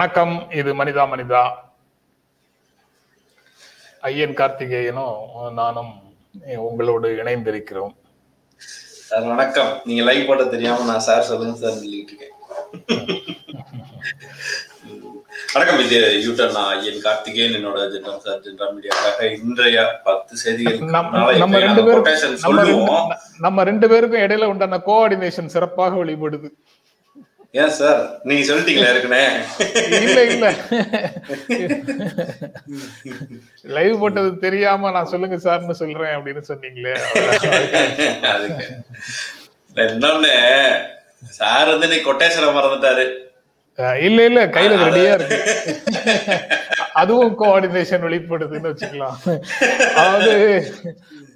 வணக்கம். இது மனிதா மனிதா. ஐயன் கார்த்திகேயனும் நானும் உங்களோடு இணைந்திருக்கிறோம். சார் வணக்கம். நீங்க லைவ் போட்ட தெரியாம நான் சார் சொல்லுங்க சார் சொல்லிட்டு இருக்கேன். வணக்கம் இது யூட்டன் நான் ஐயன் கார்த்திகேயன் என்னோட ஜென்ரம் சார் ஜென்ரம் மீடியாக்காக இன்றைய பத்து செய்திகள் நம்ம ரெண்டு பேரும் நம்ம ரெண்டு நம்ம ரெண்டு பேருக்கும் இடையில உண்டான கோஆர்டினேஷன் சிறப்பாக வெளிப்படுது. ஏன் சார்? நீங்க சொல்லிட்டீங்களா இருக்குனே இல்ல இல்ல. லைவ் போட்டது தெரியாம நான் சொல்லுங்க சார்னு சொல்றேன் அப்படின்னு சொன்னீங்களே. இன்னொன்னு சார் வந்து நீ கொட்டேஸ்வரம் மறந்துட்டாரு. இல்ல இல்ல. கையில ரெடியா இருக்கு. அதுவும் கோஆர்டினேஷன் வெளிப்படுதுன்னு வச்சுக்கலாம். அதாவது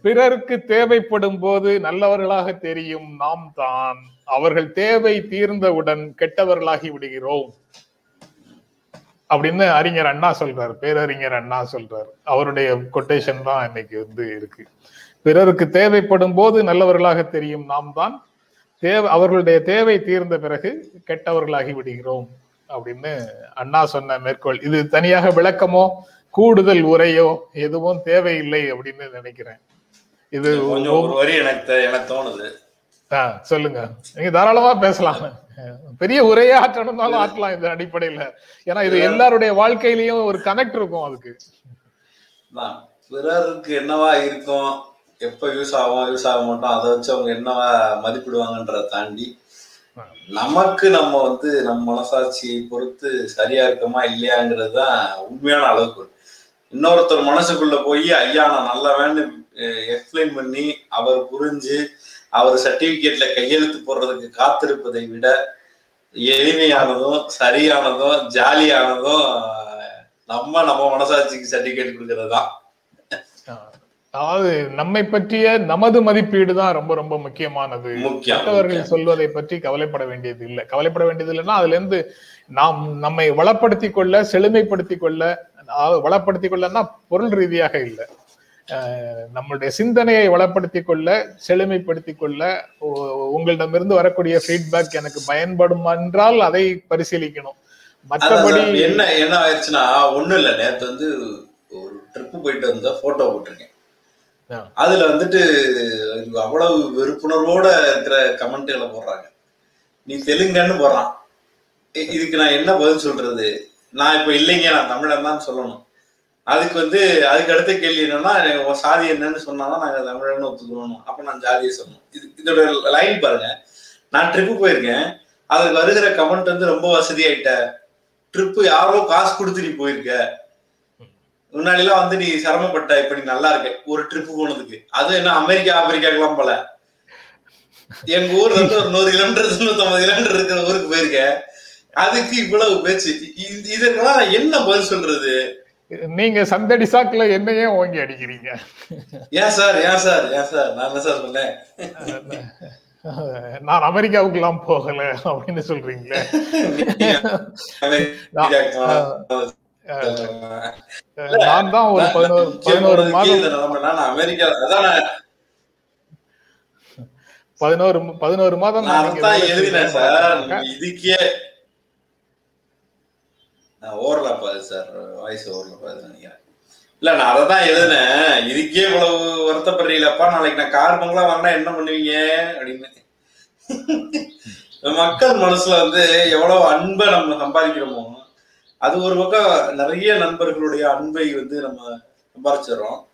பிறருக்கு தேவைப்படும் போது நல்லவர்களாக தெரியும் நாம் தான் அவர்கள் தேவை தீர்ந்தவுடன் கெட்டவர்களாகி விடுகிறோம். அப்படின்னு அறிஞர் அண்ணா சொல்றாரு. பேரறிஞர் அண்ணா சொல்றாரு. அவருடைய கொட்டேஷன் தான் இன்னைக்கு வந்து இருக்கு. பிறருக்கு தேவைப்படும் போது நல்லவர்களாக தெரியும் நாம் தான் தேவை அவர்களுடைய தேவை தீர்ந்த பிறகு கெட்டவர்களாகி விடுகிறோம். அப்படின்னு அண்ணா சொன்ன மேற்கோள். இது தனியாக விளக்கமோ கூடுதல் உரையோ எதுவும் தேவையில்லை அப்படின்னு நினைக்கிறேன். இது கொஞ்சம் ஒரு வரி எனக்கு எனக்கு தோணுது. சொல்லுங்க. நீங்க தாராளமா பேசலாம். பெரிய உரையே ஆற்றணும்னாலும் ஆற்றலாம் இந்த அடிப்படையில. ஏன்னா இது எல்லாருடைய வாழ்க்கையிலயும் ஒரு கனெக்ட் இருக்கும் அதுக்கு. பிறருக்கு என்னவா இருக்கும் எப்ப யூஸ் ஆகும் யூஸ் ஆக மாட்டோம் அதை வச்சு அவங்க என்னவா மதிப்பிடுவாங்கன்றத தாண்டி நமக்கு நம்ம வந்து நம்ம மனசாட்சியை பொறுத்து சரியா இருக்கமா இல்லையாங்கிறது தான் உண்மையான அளவுக்கு இன்னொருத்தர் மனசுக்குள்ள போய் ஐயா நான் நல்லவேன்னு எக்ஸ்பிளைன் பண்ணி அவர் புரிஞ்சு அவர் சர்டிபிகேட்ல கையெழுத்து போடுறதுக்கு காத்திருப்பதை விட எளிமையானதும் சரியானதும் ஜாலியானதும் நம்ம நம்ம மனசாட்சிக்கு சர்டிபிகேட் கொடுக்கறது தான் அதாவது நம்மை பற்றிய நமது மதிப்பீடு தான் ரொம்ப ரொம்ப முக்கியமானது. மற்றவர்கள் சொல்வதை பற்றி கவலைப்பட வேண்டியது இல்லை கவலைப்பட வேண்டியது இல்லைன்னா அதுல இருந்து நாம் நம்மை வளப்படுத்தி கொள்ள செழுமைப்படுத்தி கொள்ள வளப்படுத்தி கொள்ளன்னா பொருள் ரீதியாக இல்லை. நம்மளுடைய சிந்தனையை வளப்படுத்தி கொள்ள செழுமைப்படுத்தி கொள்ள உங்களிடமிருந்து வரக்கூடிய ஃபீட்பேக் எனக்கு பயன்படும் என்றால் அதை பரிசீலிக்கணும். மற்றபடி என்ன என்ன ஆயிடுச்சுன்னா ஒண்ணும் இல்ல நேற்று வந்து ஒரு ட்ரிப் போயிட்டு வந்த போட்டோ போட்டிருக்கேன். அதுல வந்துட்டு அவ்வளவு வெறுப்புணர்வோட இருக்கிற கமெண்ட்களை போடுறாங்க. நீ தெலுங்கன்னு போடுறான். இதுக்கு நான் என்ன பதில் சொல்றது? நான் இப்ப இல்லைங்க நான் தமிழன் தான் சொல்லணும். அதுக்கு வந்து அதுக்கு அடுத்த கேள்வி என்னன்னா சாதி என்னன்னு சொன்னாதான் நாங்க தமிழன்னு ஒத்துக்கணும் அப்ப நான் ஜாதியை சொல்லணும். இது இதோட லைன் பாருங்க. நான் ட்ரிப்பு போயிருக்கேன். அதுக்கு வருகிற கமெண்ட் வந்து ரொம்ப வசதி ஆயிட்ட ட்ரிப்பு யாரோ காசு கொடுத்து நீ போயிருக்க. முன்னாடிலாம் வந்து நீ சிரமப்பட்ட இப்ப நீ நல்லா இருக்க. ஒரு ட்ரிப்பு போனதுக்கு. அது என்ன அமெரிக்கா ஆப்பிரிக்காக்கெல்லாம் போல. எங்க ஊர்ல இருந்து ஒரு நூறு கிலோமீட்டர் நூத்தம்பது கிலோமீட்டர் இருக்கிற ஊருக்கு போயிருக்கேன். அதுக்கு இவ்வளவு பேச்சு. இதற்கெல்லாம் என்ன பதில் சொல்றது? நீங்க சந்தடி சாக்குல என்னையே ஓங்கி அடிக்கிறீங்க. ஏன் சார் ஏன் சார் ஏன் சார்? நான் சார் சொன்னேன் நான் அமெரிக்காவுக்கு எல்லாம் போகல அப்படின்னு சொல்றீங்களே. நான் தான் ஒரு பதினோரு பதினோரு மாதம் அமெரிக்கா அதான்? பதினோரு பதினோரு மாதம் நான் எழுதினேன் சார் இதுக்கே. ஓவர்லாப் பாது சார். வாய்ஸ் ஓவர்லாப் பாது நினைக்கிறேன். இல்ல நான் அதை தான் எழுதினேன். இதுக்கே இவ்வளவு வருத்தப்படுறீங்களப்பா. நாளைக்கு நான் கார் பங்களா வாங்கினா என்ன பண்ணுவீங்க? அப்படின்னு. மக்கள் மனசுல வந்து எவ்வளவு அன்பை நம்ம சம்பாதிக்கிறோமோ அது ஒரு பக்கம் நிறைய நண்பர்களுடைய அன்பை வந்து நம்ம சம்பாதிச்சிடறோம்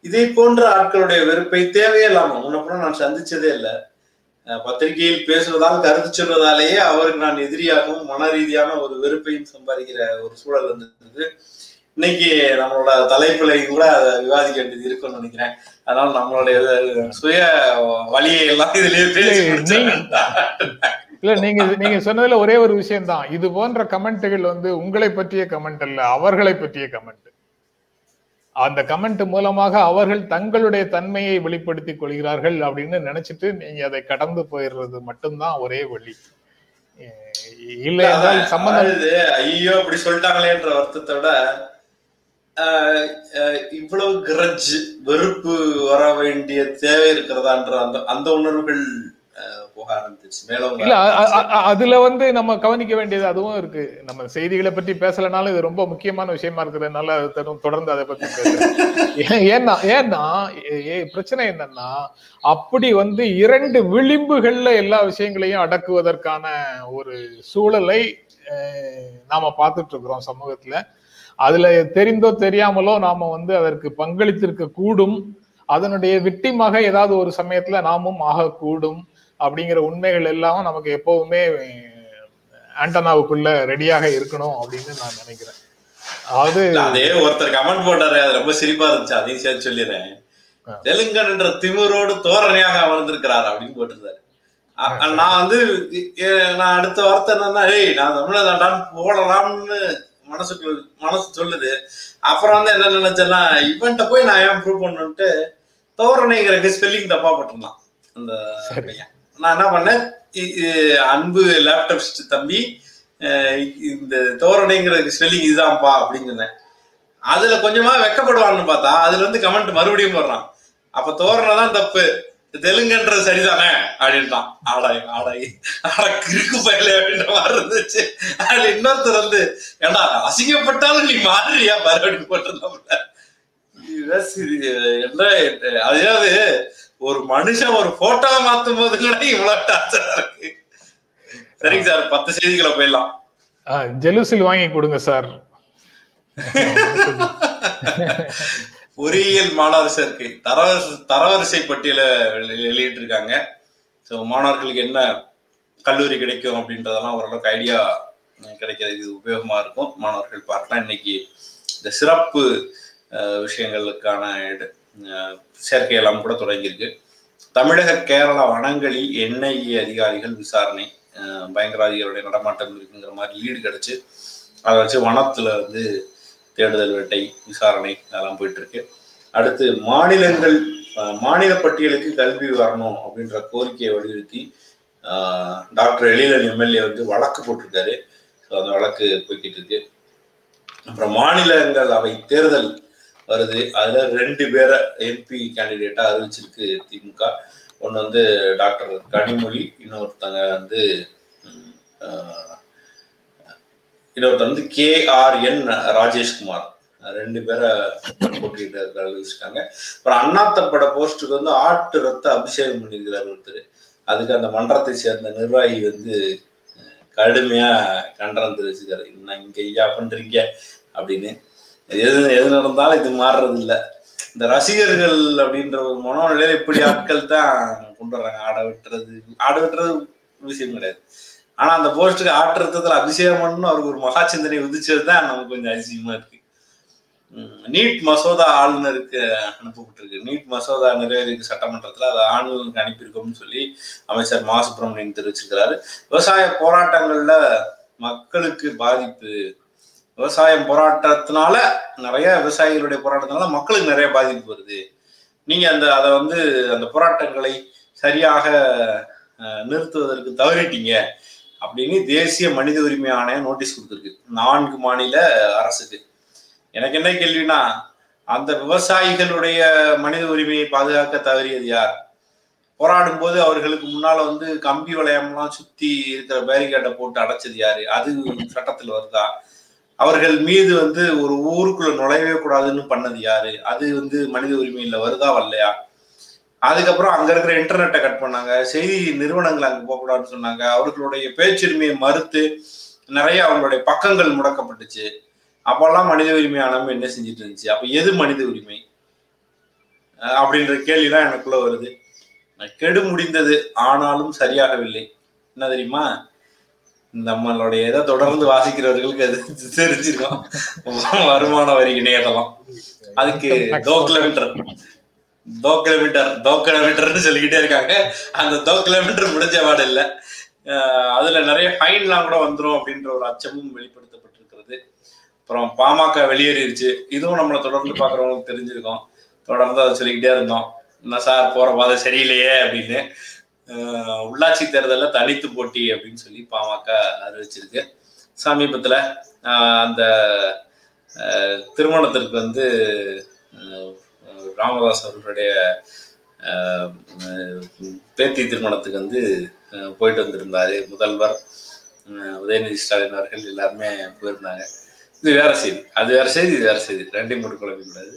இதே போன்ற ஆட்களுடைய வெறுப்பை தேவையே இல்லாம முன்னப்புறம் நான் சந்திச்சதே இல்லை. பத்திரிகையில் பேசுவதால் கருத்து சொல்வதாலேயே அவருக்கு நான் எதிரியாகவும் மன ரீதியான ஒரு வெறுப்பையும் சம்பாதிக்கிற ஒரு சூழல் வந்துருக்கு இன்னைக்கு நம்மளோட தலைப்புலையும் கூட அதை விவாதிக்க வேண்டியது இருக்கும்னு நினைக்கிறேன். அதனால நம்மளுடைய சுய வழியை எல்லாம் இதுலயே இல்ல நீங்க நீங்க சொன்னதுல ஒரே ஒரு விஷயம் தான் இது போன்ற கமெண்ட்டுகள் வந்து உங்களை பற்றிய கமெண்ட் அல்ல அவர்களை பற்றிய கமெண்ட். அந்த கமெண்ட் மூலமாக அவர்கள் தங்களுடைய தன்மையை வெளிப்படுத்திக் கொள்கிறார்கள் அப்படின்னு நினைச்சிட்டு நீங்க அதை கடந்து போயிடுறது மட்டும்தான் ஒரே வழி. இல்ல சம்பந்தம் ஐயோ அப்படி சொல்லிட்டாங்களேன்ற வருத்தத்தை விட இவ்வளவு கிரஜ் வெறுப்பு வர வேண்டிய தேவை இருக்கிறதான்ற அந்த அந்த உணர்வுகள் போக ஆரம்பிச்சிச்சு மேலும் இல்ல அதுல வந்து நம்ம கவனிக்க வேண்டியது அதுவும் இருக்கு. நம்ம செய்திகளை பற்றி பேசலனாலும் இது ரொம்ப முக்கியமான விஷயமா இருக்கிறதுனால தொடர்ந்து அதை பத்தி பேசுறேன். ஏன்னா ஏன்னா பிரச்சனை என்னன்னா அப்படி வந்து இரண்டு விளிம்புகள்ல எல்லா விஷயங்களையும் அடக்குவதற்கான ஒரு சூழலை நாம பார்த்துட்டு இருக்கிறோம் சமூகத்துல. அதுல தெரிந்தோ தெரியாமலோ நாம வந்து அதற்கு பங்களித்திருக்க கூடும் அதனுடைய விட்டிமாக ஏதாவது ஒரு சமயத்துல நாமும் ஆகக்கூடும். அப்படிங்கிற உண்மைகள் எல்லாம் நமக்கு எப்பவுமே ஆண்டனாவுக்குள்ள ரெடியாக இருக்கணும் அப்படின்னு நான் நினைக்கிறேன். அதாவது அதே ஒருத்தர் கமெண்ட் போட்டாரு அது ரொம்ப சிரிப்பா இருந்துச்சு. அதையும் சேர்த்து சொல்லிடுறேன். தெலுங்கன் என்ற திமுரோடு தோரணையாக அமர்ந்திருக்கிறார் அப்படின்னு போட்டிருந்தாரு. நான் வந்து நான் அடுத்த வார்த்தை என்னன்னா ஏய் நான் தமிழதாண்டான்னு போடலாம்னு மனசுக்கு மனசு சொல்லுது. அப்புறம் வந்து என்ன நினைச்சேன்னா இவன்ட்ட போய் நான் ஏன் ப்ரூவ் பண்ணுன்ட்டு தோரணைங்கிற ஸ்பெல்லிங் தப்பா போட்டிருந்தான். அந்த நான் என்ன பண்ணேன்? அன்பு லேப்டாப் தம்பி இந்த தோரணைங்கிற ஸ்பெல்லிங் இதுதான்ப்பா அப்படின்னு சொன்னேன் அதுல கொஞ்சமா வெக்கப்படுவான்னு பார்த்தா அதுல இருந்து கமெண்ட் மறுபடியும் போடுறான். அப்ப தோரணை தான் தப்பு. தெலுங்குன்றது சரிதானே? அப்படின்ட்டான். ஆடாய் ஆடாய் ஆடா கிறுக்கு பயில அப்படின்ற மாதிரி இருந்துச்சு. அதுல இன்னொருத்தர் வந்து ஏண்டா அசிங்கப்பட்டாலும் நீ மாறியா மறுபடியும் போட்டிருந்தோம்ல என்ன அதாவது ஒரு மனுஷன் ஒரு போட்டோ மாத்தும் போது கூட இவ்வளவு டார்ச்சரா இருக்கு. சரிங்க சார் பத்து செய்திகளை போயிடலாம். ஜெலுசில் வாங்கி கொடுங்க சார். பொறியியல் மாணவர் சேர்க்கை தரவரிசை தரவரிசை பட்டியல வெளியிட்டு இருக்காங்க ஸோ மாணவர்களுக்கு என்ன கல்லூரி கிடைக்கும் அப்படின்றதெல்லாம் ஓரளவுக்கு ஐடியா கிடைக்கிறது. இது உபயோகமா இருக்கும். மாணவர்கள் பார்க்கலாம். இன்னைக்கு இந்த சிறப்பு விஷயங்களுக்கான சேர்க்கையெல்லாம் கூட தொடங்கியிருக்கு. தமிழக கேரளா வனங்களில் என்ஐஏ அதிகாரிகள் விசாரணை பயங்கரவாதிகளுடைய நடமாட்டம் இருக்குங்கிற மாதிரி லீடு கிடைச்சு அதை வச்சு வனத்துல வந்து தேடுதல் வேட்டை விசாரணை அதெல்லாம் போயிட்டு இருக்கு அடுத்து மாநிலங்கள் மாநில பட்டியலுக்கு கல்வி வரணும் அப்படின்ற கோரிக்கையை வலியுறுத்தி டாக்டர் எழிலன் எம்எல்ஏ வந்து வழக்கு போட்டிருக்காரு. ஸோ அந்த வழக்கு போய்கிட்டு இருக்கு. அப்புறம் மாநிலங்கள் அவை தேர்தல் வருது. அதுல ரெண்டு பேரை எம்பி கேண்டிடேட்டா அறிவிச்சிருக்கு திமுக. ஒன்று வந்து டாக்டர் கனிமொழி இன்னொருத்தங்க வந்து இன்னொருத்தர் வந்து கே ஆர் என் ராஜேஷ்குமார். ரெண்டு பேரை போட்டிட்டு அறிவிச்சிருக்காங்க. அப்புறம் அண்ணாத்தப்பட போஸ்டுக்கு வந்து ஆட்டு ரத்த அபிஷேகம் பண்ணியிருக்கிறார் ஒருத்தர். அதுக்கு அந்த மன்றத்தை சேர்ந்த நிர்வாகி வந்து கடுமையா கண்டனம் தெரிவிச்சுக்காரு நான் இங்க ஐயா பண்றீங்க? அப்படின்னு. எது எது நடந்தாலும் இது மாறுறது இல்லை இந்த ரசிகர்கள் அப்படின்ற ஒரு மனோநிலையில இப்படி ஆட்கள் தான் கொண்டு வர்றாங்க ஆட வெட்டுறது ஆட வெட்டுறது விஷயம் கிடையாது. ஆனா அந்த போஸ்டுக்கு ஆட்டுறதுல அபிஷேகம் பண்ணணும் அவருக்கு ஒரு மகா சிந்தனை உதிச்சது தான் நமக்கு கொஞ்சம் அதிசயமா இருக்கு. நீட் மசோதா ஆளுநருக்கு அனுப்பப்பட்டிருக்கு. நீட் மசோதா நிறைவேறிக்கு சட்டமன்றத்துல. அதை ஆளுநருக்கு அனுப்பியிருக்கோம்னு சொல்லி அமைச்சர் மா சுப்பிரமணியன் தெரிவிச்சிருக்கிறாரு. விவசாய போராட்டங்கள்ல மக்களுக்கு பாதிப்பு விவசாயம் போராட்டத்தினால நிறைய விவசாயிகளுடைய போராட்டத்தினால மக்களுக்கு நிறைய பாதிப்பு வருது. நீங்க அந்த அதை வந்து அந்த போராட்டங்களை சரியாக நிறுத்துவதற்கு தவறிட்டீங்க அப்படின்னு தேசிய மனித உரிமை ஆணையம் நோட்டீஸ் கொடுத்துருக்கு. நான்கு மாநில அரசுக்கு. எனக்கு என்ன கேள்வினா அந்த விவசாயிகளுடைய மனித உரிமையை பாதுகாக்க தவறியது யார்? போராடும் போது அவர்களுக்கு முன்னால வந்து கம்பி வளையம்லாம் சுத்தி இருக்கிற பேரிகேட்டை போட்டு அடைச்சது யாரு? அது சட்டத்தில் வருதா? அவர்கள் மீது வந்து ஒரு ஊருக்குள்ள நுழையவே கூடாதுன்னு பண்ணது யாரு? அது வந்து மனித உரிமையில வருதா வரலையா? அதுக்கப்புறம் அங்க இருக்கிற இன்டர்நெட்டை கட் பண்ணாங்க. செய்தி நிறுவனங்கள் அங்க போகக்கூடாதுன்னு சொன்னாங்க. அவர்களுடைய பேச்சுரிமையை மறுத்து நிறைய அவங்களுடைய பக்கங்கள் முடக்கப்பட்டுச்சு. அப்பெல்லாம் மனித உரிமை ஆனவங்க என்ன செஞ்சுட்டு இருந்துச்சு? அப்ப எது மனித உரிமை? அப்படின்ற கேள்விதான் எனக்குள்ள வருது. கெடு முடிந்தது. ஆனாலும் சரியாகவில்லை. என்ன தெரியுமா? நம்மளுடைய இதை தொடர்ந்து வாசிக்கிறவர்களுக்கு அது தெரிஞ்சிருக்கும். வருமான வரி இணையதெல்லாம் அதுக்கு தோ கிலோமீட்டர் தோ கிலோமீட்டர் தோ கிலோமீட்டர்னு சொல்லிக்கிட்டே இருக்காங்க. அந்த தோ கிலோமீட்டர் முடிஞ்ச பாடு இல்லை. அதுல நிறைய ஃபைன்லாம் கூட வந்துடும் அப்படின்ற ஒரு அச்சமும் வெளிப்படுத்தப்பட்டிருக்கிறது. அப்புறம் பாமக வெளியேறிடுச்சு இதுவும் நம்மளை தொடர்ந்து பாக்குறவங்களுக்கு தெரிஞ்சிருக்கோம். தொடர்ந்து அதை சொல்லிக்கிட்டே இருந்தோம். என்ன சார் போற பாதை சரியில்லையே அப்படின்னு. உள்ளாட்சி தேர்தலில் தனித்து போட்டி அப்படின்னு சொல்லி பாமக அறிவிச்சிருக்கு. சமீபத்தில் அந்த திருமணத்திற்கு வந்து ராமதாஸ் அவர்களுடைய பேத்தி திருமணத்துக்கு வந்து போயிட்டு வந்திருந்தாரு முதல்வர். உதயநிதி ஸ்டாலின் அவர்கள் எல்லாருமே போயிருந்தாங்க. இது வேற செய்தி. அது வேற செய்தி இது வேற செய்தி. ரெண்டையும் போட்டு குழப்பிக்கூடாது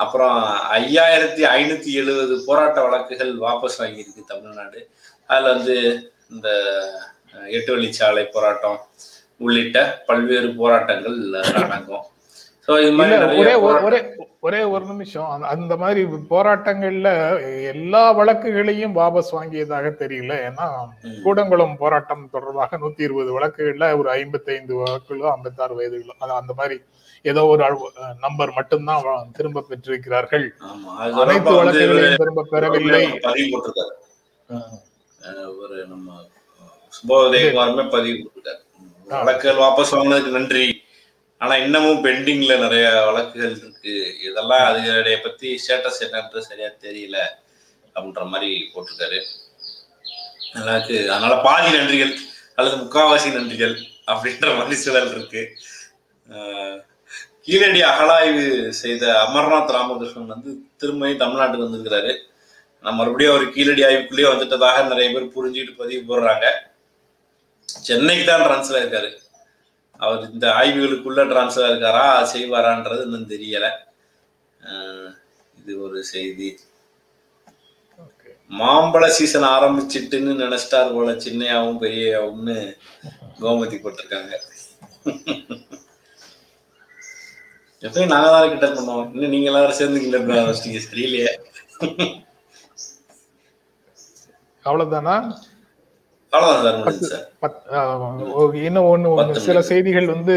அப்புறம் ஐயாயிரத்தி ஐநூத்தி எழுபது போராட்ட வழக்குகள் வாபஸ் வாங்கியிருக்கு தமிழ்நாடு. அதுல வந்து இந்த எட்டு வழிச்சாலை போராட்டம் உள்ளிட்ட பல்வேறு போராட்டங்கள் அடங்கும் ஒரே ஒரே ஒரே ஒரு நிமிஷம். அந்த மாதிரி போராட்டங்கள்ல எல்லா வழக்குகளையும் வாபஸ் வாங்கியதாக தெரியல. ஏன்னா கூடங்குளம் போராட்டம் தொடர்பாக நூத்தி இருபது வழக்குகள்ல ஒரு ஐம்பத்தி ஐந்து வழக்குகளோ ஐம்பத்தி ஆறு வயதுகளோ அஅந்த மாதிரி ஏதோ ஒரு நம்பர் மட்டும்தான் திரும்ப பெற்றிருக்கிறார்கள். அனைத்து வழக்குகளையும் திரும்ப பெறவில்லை. ஒரு நம்ம சுபோதயகுமாருமே பதிவு கொடுத்துட்டாரு வழக்குகள் வாபஸ் வாங்கினதுக்கு நன்றி. ஆனா இன்னமும் பெண்டிங்ல நிறைய வழக்குகள் இருக்கு. இதெல்லாம் அதுகளுடைய பத்தி ஸ்டேட்டஸ் என்னன்றது சரியா தெரியல அப்படின்ற மாதிரி போட்டிருக்காரு. நல்லாக்கு அதனால பாதி நன்றிகள் அல்லது முக்காவாசி நன்றிகள் அப்படின்ற மாதிரி சூழல் இருக்கு. கீழடி அகலாய்வு செய்த அமர்நாத் ராமகிருஷ்ணன் வந்து திரும்பியும் தமிழ்நாட்டுக்கு வந்திருக்கிறாரு. நான் மறுபடியும் அவர் கீழடி ஆய்வுக்குள்ளேயே வந்துட்டதாக நிறைய பேர் புரிஞ்சுக்கிட்டு பதிவு போடுறாங்க. சென்னைக்கு தான் டிரான்ஸ்ஃபர் இருக்காரு. அவர் இந்த ஆய்வுகளுக்குள்ள டிரான்ஸ்ஃபர் இருக்காரா செய்வாரான்றது இன்னும் தெரியல. இது ஒரு செய்தி. மாம்பழ சீசன் ஆரம்பிச்சிட்டுன்னு நினைச்சிட்டார் போல சின்னையாவும் பெரியாவும்னு கோமதி போட்டிருக்காங்க. எப்பயும் நாங்க தான் கிட்ட பண்ணுவோம். இன்னும் நீங்க எல்லாரும் சேர்ந்து கிட்ட சரியில்லையே. அவ்வளவுதானா அவ்வளவுதான்? இன்னும் ஒண்ணு சில செய்திகள் வந்து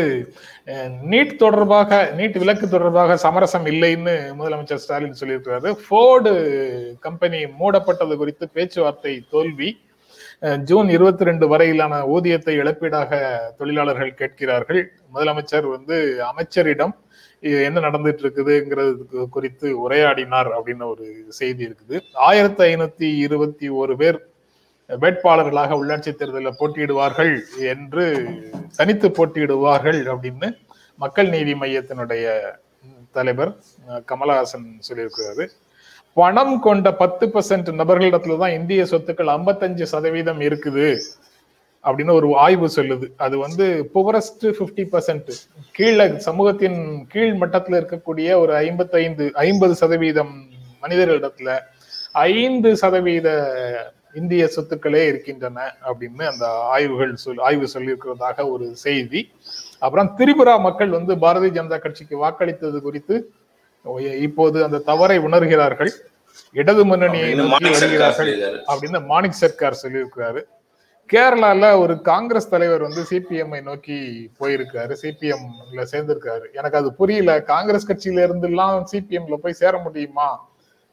நீட் தொடர்பாக நீட் விலக்கு தொடர்பாக சமரசம் இல்லைன்னு முதலமைச்சர் ஸ்டாலின் சொல்லியிருக்கிறாரு. ஃபோர்டு கம்பெனி மூடப்பட்டது குறித்து பேச்சுவார்த்தை தோல்வி. ஜூன் இருபத்தி ரெண்டு வரையிலான ஊதியத்தை இழப்பீடாக தொழிலாளர்கள் கேட்கிறார்கள். முதலமைச்சர் வந்து அமைச்சரிடம் என்ன நடந்துட்டு இருக்குதுங்கிறது குறித்து உரையாடினார் அப்படின்னு ஒரு செய்தி இருக்குது. ஆயிரத்தி ஐநூத்தி இருபத்தி ஒரு பேர் வேட்பாளர்களாக உள்ளாட்சி தேர்தலில் போட்டியிடுவார்கள் என்று தனித்து போட்டியிடுவார்கள் அப்படின்னு மக்கள் நீதி மையத்தினுடைய தலைவர் கமலஹாசன் சொல்லியிருக்கிறாரு. பணம் கொண்ட பத்து பர்சன்ட் நபர்களிடத்துல தான் இந்திய சொத்துக்கள் ஐம்பத்தஞ்சு சதவீதம் இருக்குது அப்படின்னு ஒரு ஆய்வு சொல்லுது. அது வந்து புவரஸ்ட் ஃபிஃப்டி பர்சன்ட் கீழே சமூகத்தின் கீழ் மட்டத்தில் இருக்கக்கூடிய ஒரு ஐம்பத்தைந்து ஐம்பது சதவீதம் மனிதர்களிடத்துல ஐந்து சதவீத இந்திய சொத்துக்களே இருக்கின்றன அப்படின்னு அந்த ஆய்வுகள் சொல் ஆய்வு சொல்லியிருக்கிறதாக ஒரு செய்தி. அப்புறம் திரிபுரா மக்கள் வந்து பாரதிய ஜனதா கட்சிக்கு வாக்களித்தது குறித்து இப்போது அந்த தவறை உணர்கிறார்கள். இடது முன்னணியை நோக்கி வருகிறார்கள் அப்படின்னு மாணிக் சர்க்கார் சொல்லியிருக்கிறாரு. கேரளால ஒரு காங்கிரஸ் தலைவர் வந்து சிபிஎம்ஐ நோக்கி போயிருக்காரு சிபிஎம்ல சேர்ந்திருக்காரு. எனக்கு அது புரியல. காங்கிரஸ் கட்சியில இருந்து எல்லாம் சிபிஎம்ல போய் சேர முடியுமா?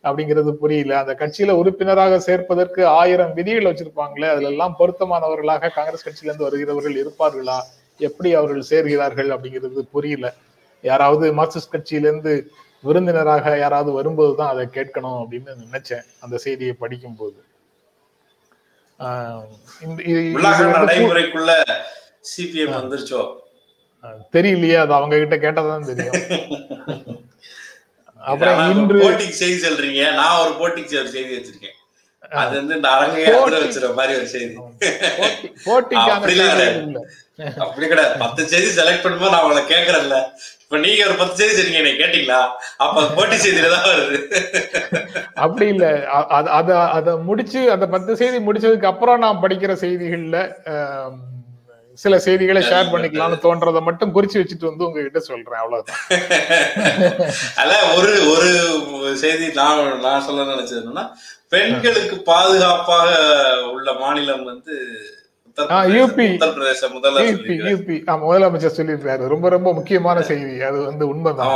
அப்படிங்கிறது புரியல. அந்த கட்சியில உறுப்பினராக சேர்ப்பதற்கு ஆயிரம் விதிகள் வச்சிருப்பாங்களே அதுல எல்லாம் பொருத்தமானவர்களாக காங்கிரஸ் கட்சியில இருந்து வருகிறவர்கள் இருப்பார்களா? எப்படி அவர்கள் சேர்கிறார்கள் அப்படிங்கிறது புரியல. யாராவது மார்க்சிஸ்ட் கட்சியிலிருந்து விருந்தினராக யாராவது வரும்போது தான் அதை கேட்கணும் அப்படின்னு நினைச்சேன் அந்த செய்தியை படிக்கும் போது நடைமுறைக்குள்ள சிபிஎம் வந்துருச்சோ? தெரியலையே அது அவங்க கிட்ட கேட்டதான் தெரியும். அப்புறம் இன்று போட்டிக்கு செய்தி சொல்றீங்க. நான் ஒரு ஒரு செய்தி வச்சிருக்கேன். அது வந்து இந்த அரங்கையை வச்சிருக்க மாதிரி ஒரு செய்தி. அப்படி கிடையாது. பத்து செய்தி செலக்ட் பண்ணும்போது நான் அவங்கள கேக்குறேன்ல இப்ப நீங்க ஒரு பத்து செய்தி சொன்னீங்க நீங்க கேட்டீங்களா? அப்ப போட்டி செய்தியில தான் வருது. அப்படி இல்ல. அத அத முடிச்சு அந்த பத்து செய்தி முடிச்சதுக்கு அப்புறம் நான் படிக்கிற செய்திகள்ல சில செய்திகளை ஷேர் பண்ணிக்கலாம்னு தோன்றதை மட்டும் குறிச்சு வச்சுட்டு வந்து உங்ககிட்ட சொல்றேன் அவ்வளவுதான். அல்ல ஒரு ஒரு செய்தி நான் நான் சொல்ல நினைச்சது என்னன்னா பெண்களுக்கு பாதுகாப்பாக உள்ள மாநிலம் வந்து யூபி முதலமைச்சர் சொல்லியிருக்காரு. ரொம்ப ரொம்ப முக்கியமான செய்தி. அது வந்து உண்மைதான்.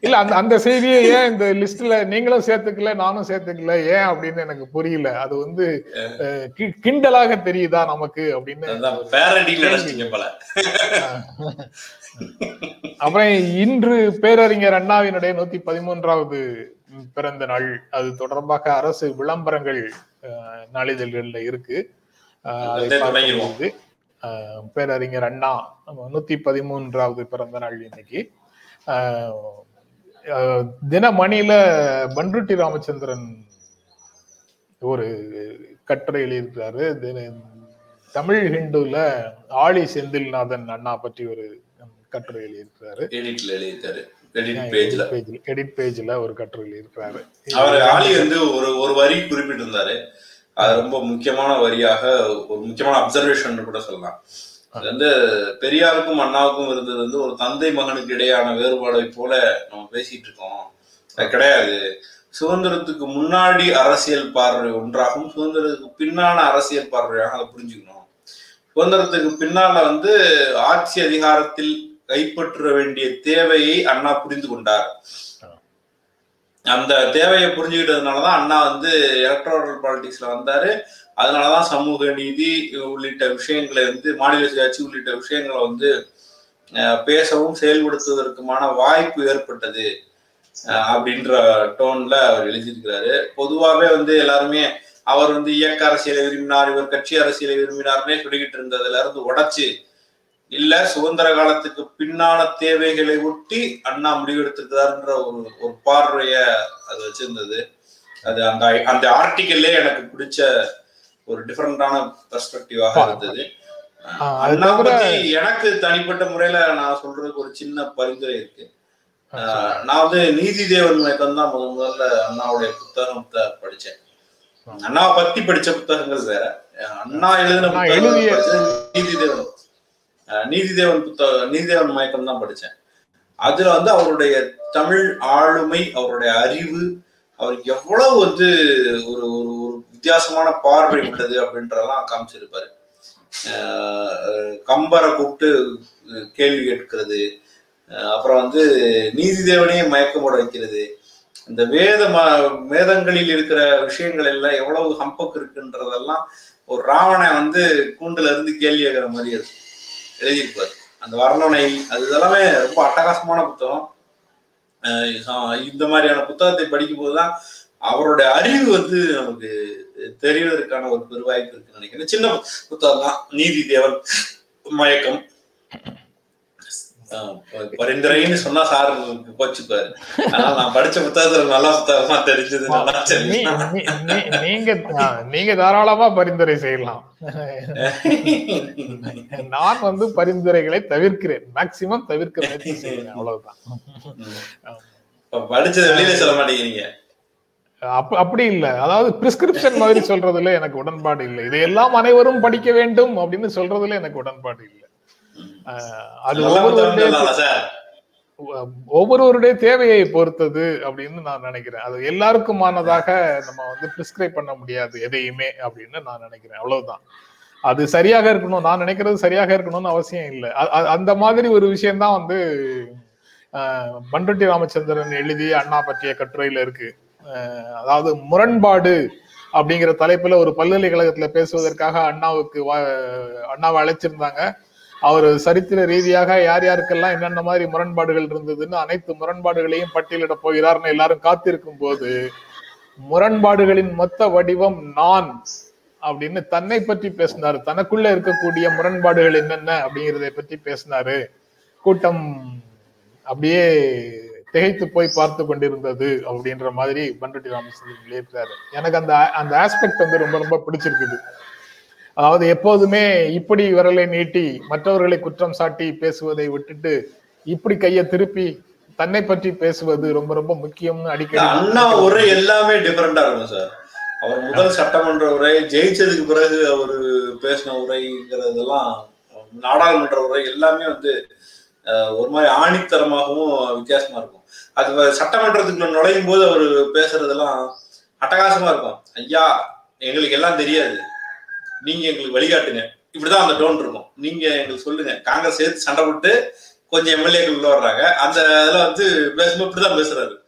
இல்ல அந்த அந்த செய்தியை ஏன் இந்த லிஸ்ட்ல நீங்களும் சேர்த்துக்கல நானும் சேர்த்துக்கல? ஏன் அப்படின்னு எனக்கு புரியல. அது வந்து கிண்டலாக தெரியுதா நமக்கு அப்படின்னு அப்புறம் இன்று பேரறிஞர் அண்ணாவினுடைய நூத்தி பதிமூன்றாவது பிறந்த நாள். அது தொடர்பாக அரசு விளம்பரங்கள் நாளிதழ்கள்ல இருக்கு. பேரறிஞர் அண்ணா நூத்தி பதிமூன்றாவது பிறந்த நாள் இன்னைக்கு. தினமணியில பன்ருட்டி ராமச்சந்திரன் ஒரு கட்டுரை எழுதியிருக்கிறாரு. தமிழ் ஹிந்துல ஆளி செந்தில்நாதன் அண்ணா பற்றி ஒரு கட்டுரை எழுதியிருக்கிறாரு. எடிட் பேஜ்ல ஒரு கட்டுரை எழுதியிருக்கிறாரு. அவர் ஆளி வந்து ஒரு ஒரு வரி குறிப்பிட்டிருந்தாரு. அது ரொம்ப முக்கியமான வரியாக ஒரு முக்கியமான அப்சர்வேஷன் கூட சொல்லலாம். அது வந்து பெரியாருக்கும் அண்ணாவுக்கும் இருந்தது வந்து ஒரு தந்தை மகனுக்கு இடையான வேறுபாடை போல நம்ம பேசிட்டு இருக்கோம். அது கிடையாது. சுதந்திரத்துக்கு முன்னாடி அரசியல் பார்வை ஒன்றாகவும் சுதந்திரத்துக்கு பின்னான அரசியல் பார்வையாக அதை புரிஞ்சுக்கணும். சுதந்திரத்துக்கு பின்னால வந்து ஆட்சி அதிகாரத்தில் கைப்பற்ற வேண்டிய தேவையை அண்ணா புரிந்து கொண்டார். அந்த தேவையை புரிஞ்சுக்கிட்டதுனால தான் அண்ணா வந்து எலக்ட்ரானல் பாலிடிக்ஸ்ல வந்தாரு. அதனாலதான் சமூக நீதி உள்ளிட்ட விஷயங்களை வந்து மாநில சுயாட்சி உள்ளிட்ட விஷயங்களை வந்து பேசவும் செயல்படுத்துவதற்குமான வாய்ப்பு ஏற்பட்டது அப்படின்ற டோன்ல அவர் எழுதியிருக்கிறாரு. பொதுவாகவே வந்து எல்லாருமே அவர் வந்து இயக்க அரசியலை விரும்பினார் இவர் கட்சி அரசியலை விரும்பினார்னே சொல்லிக்கிட்டு இருந்ததுல இருந்து உடைச்சு இல்ல சுதந்திர காலத்துக்கு பின்னான தேவைகளை ஒட்டி அண்ணா முடிவெடுத்திருக்கிறாருன்ற ஒரு ஒரு பார்வைய அது வச்சிருந்தது. அது அந்த அந்த ஆர்டிக்கல்லே எனக்கு பிடிச்ச ஒரு டிஃபரெண்டான பெர்ஸ்பெக்டிவாக இருந்தது. அண்ணா பத்தி எனக்கு தனிப்பட்ட முறையில நான் சொல்றதுக்கு ஒரு சின்ன பரிந்துரை இருக்கு. நான் வந்து நீதி தேவன் மயக்கம் தான் முதல் முதல்ல அண்ணாவுடைய புத்தகத்தை படிச்சேன். அண்ணாவை பத்தி படிச்ச புத்தகங்கள் வேற. அண்ணா எழுதின புத்தகம் நீதி தேவன். நீதிதேவன் புத்தகம் நீதிதேவன் மயக்கம் தான் படித்தேன் அதில் வந்து அவருடைய தமிழ் ஆளுமை அவருடைய அறிவு அவருக்கு எவ்வளவு வந்து ஒரு ஒரு ஒரு வித்தியாசமான பார்வை உள்ளது அப்படின்றதெல்லாம் காமிச்சிருப்பாரு. கம்பரை கூப்பிட்டு கேள்வி கேட்கிறது அப்புறம் வந்து நீதி தேவனையே மயக்கப்பட வைக்கிறது. இந்த வேத வேதங்களில் இருக்கிற விஷயங்கள் எல்லாம் எவ்வளவு ஹம்பக் இருக்குன்றதெல்லாம் ஒரு ராவணை வந்து கூண்டுல இருந்து கேள்வி கேட்கிற மாதிரி இருக்கும் எழுதியிருப்பார். அந்த வர்ணனை அது இதெல்லாமே ரொம்ப அட்டகாசமான புத்தகம். இந்த மாதிரியான புத்தகத்தை படிக்கும் போதுதான் அவருடைய அறிவு வந்து நமக்கு தெரிவதற்கான ஒரு பெருவாய்ப்பு இருக்குன்னு நினைக்கிறேன். சின்ன புத்தகம் தான் நீதி தேவன் மயக்கம். பரிந்துரைன்னு சொன்னா சார் கோச்சுப்பாரு நான் படிச்ச புத்தகத்துல நல்ல புத்தகமா தெரிஞ்சது நீங்க நீங்க தாராளமா பரிந்துரை செய்யலாம். நான் வந்து பரிந்துரைகளை தவிர்க்கிறேன். மேக்சிமம் தவிர்க்க முயற்சி செய்யறேன் அவ்வளவுதான். படிச்சது வெளியில சொல்ல மாட்டேங்கிறீங்க. அப்படி இல்ல. அதாவது பிரிஸ்கிரிப்ஷன் மாதிரி சொல்றதுல எனக்கு உடன்பாடு இல்லை. இதையெல்லாம் அனைவரும் படிக்க வேண்டும் அப்படின்னு சொல்றதுல எனக்கு உடன்பாடு இல்லை. அது ஒவ்வொருவருடைய ஒவ்வொருவருடைய தேவையை பொறுத்தது அப்படின்னு நான் நினைக்கிறேன். அது எல்லாருக்குமானதாக நம்ம வந்து பிரிஸ்கிரைப் பண்ண முடியாது எதையுமே அப்படின்னு நான் நினைக்கிறேன். அவ்வளவுதான். அது சரியாக இருக்கணும். நான் நினைக்கிறது சரியாக இருக்கணும்னு அவசியம் இல்லை. அந்த மாதிரி ஒரு விஷயம்தான் வந்து பண்ருட்டி ராமச்சந்திரன் எழுதி அண்ணா பற்றிய கட்டுரையில இருக்கு. அதாவது முரண்பாடு அப்படிங்கிற தலைப்புல ஒரு பல்கலைக்கழகத்துல பேசுவதற்காக அண்ணாவுக்கு அண்ணாவை அழைச்சிருந்தாங்க. அவர் சரித்திர ரீதியாக யார் யாருக்கெல்லாம் என்னென்ன மாதிரி முரண்பாடுகள் இருந்ததுன்னு அனைத்து முரண்பாடுகளையும் பட்டியலிட போகிறார்னு எல்லாரும் காத்திருக்கும் போது முரண்பாடுகளின் மொத்த வடிவம் நான் அப்படின்னு தன்னை பற்றி பேசினாரு. தனக்குள்ள இருக்கக்கூடிய முரண்பாடுகள் என்னென்ன அப்படிங்கிறத பற்றி பேசினாரு. கூட்டம் அப்படியே திகைத்து போய் பார்த்து கொண்டிருந்தது அப்படின்ற மாதிரி பண்ருட்டி ராமச்சந்திரன் எழுதியிருக்கிறாரு எனக்கு அந்த அந்த ஆஸ்பெக்ட் வந்து ரொம்ப ரொம்ப பிடிச்சிருக்குது. அதாவது எப்போதுமே இப்படி விரலை நீட்டி மற்றவர்களை குற்றம் சாட்டி பேசுவதை விட்டுட்டு இப்படி கையை திருப்பி தன்னை பற்றி பேசுவது ரொம்ப ரொம்ப முக்கியம்னு அடிக்கடி அண்ணா உரை எல்லாமே டிஃபரெண்டா இருக்கும் சார். அவர் முதல் சட்டமன்ற உரை ஜெயிச்சதுக்கு பிறகு அவர் பேசின உரைங்கிறதெல்லாம் நாடாளுமன்ற உரை எல்லாமே வந்து ஒரு மாதிரி ஆணித்தரமாகவும் வித்தியாசமா இருக்கும். அது சட்டமன்றத்துக்குள்ள நுழையும் போது அவர் பேசுறதெல்லாம் அட்டகாசமா இருக்கும். ஐயா எங்களுக்கு எல்லாம் தெரியாது. நீங்க எங்களுக்கு வழிகாட்டுங்க. இப்படிதான் அந்த டோன் இருக்கும். நீங்க எங்களுக்கு சொல்லுங்க. காங்கிரஸ் சேர்த்து சண்டை போட்டு கொஞ்சம் எம்எல்ஏக்கள் உள்ள வர்றாங்க. அந்த இதுல வந்து பேசும்போது இப்படிதான் பேசுறாரு.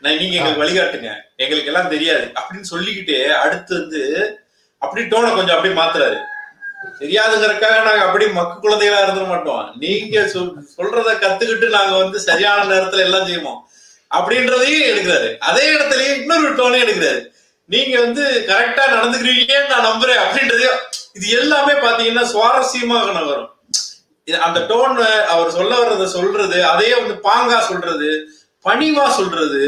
நான் நீங்க எங்களுக்கு வழிகாட்டுங்க. எங்களுக்கு எல்லாம் தெரியாது. அப்படின்னு சொல்லிக்கிட்டு அடுத்து வந்து அப்படி டோனை கொஞ்சம் அப்படியே மாத்துறாரு. தெரியாதுங்கிறதுக்காக நாங்க அப்படி மக்கு குழந்தைகளா இருந்துட மாட்டோம். நீங்க சொல்றத கத்துக்கிட்டு நாங்க வந்து சரியான நேரத்துல எல்லாம் செய்வோம். அப்படின்றதையும் எடுக்கிறாரு. அதே இடத்துலயும் இன்னொரு டோனையும் எடுக்கிறாரு. நீங்க வந்து கரெக்டா நடந்துக்கிறீங்கன்னு நான் நம்புறேன் அப்படின்றதையும் இது எல்லாமே பாத்தீங்கன்னா சுவாரஸ்யமாக வரும் அந்த டோன் அவர் சொல்ல வர்றத சொல்றது அதையே வந்து பாங்கா சொல்றது பணிவா சொல்றது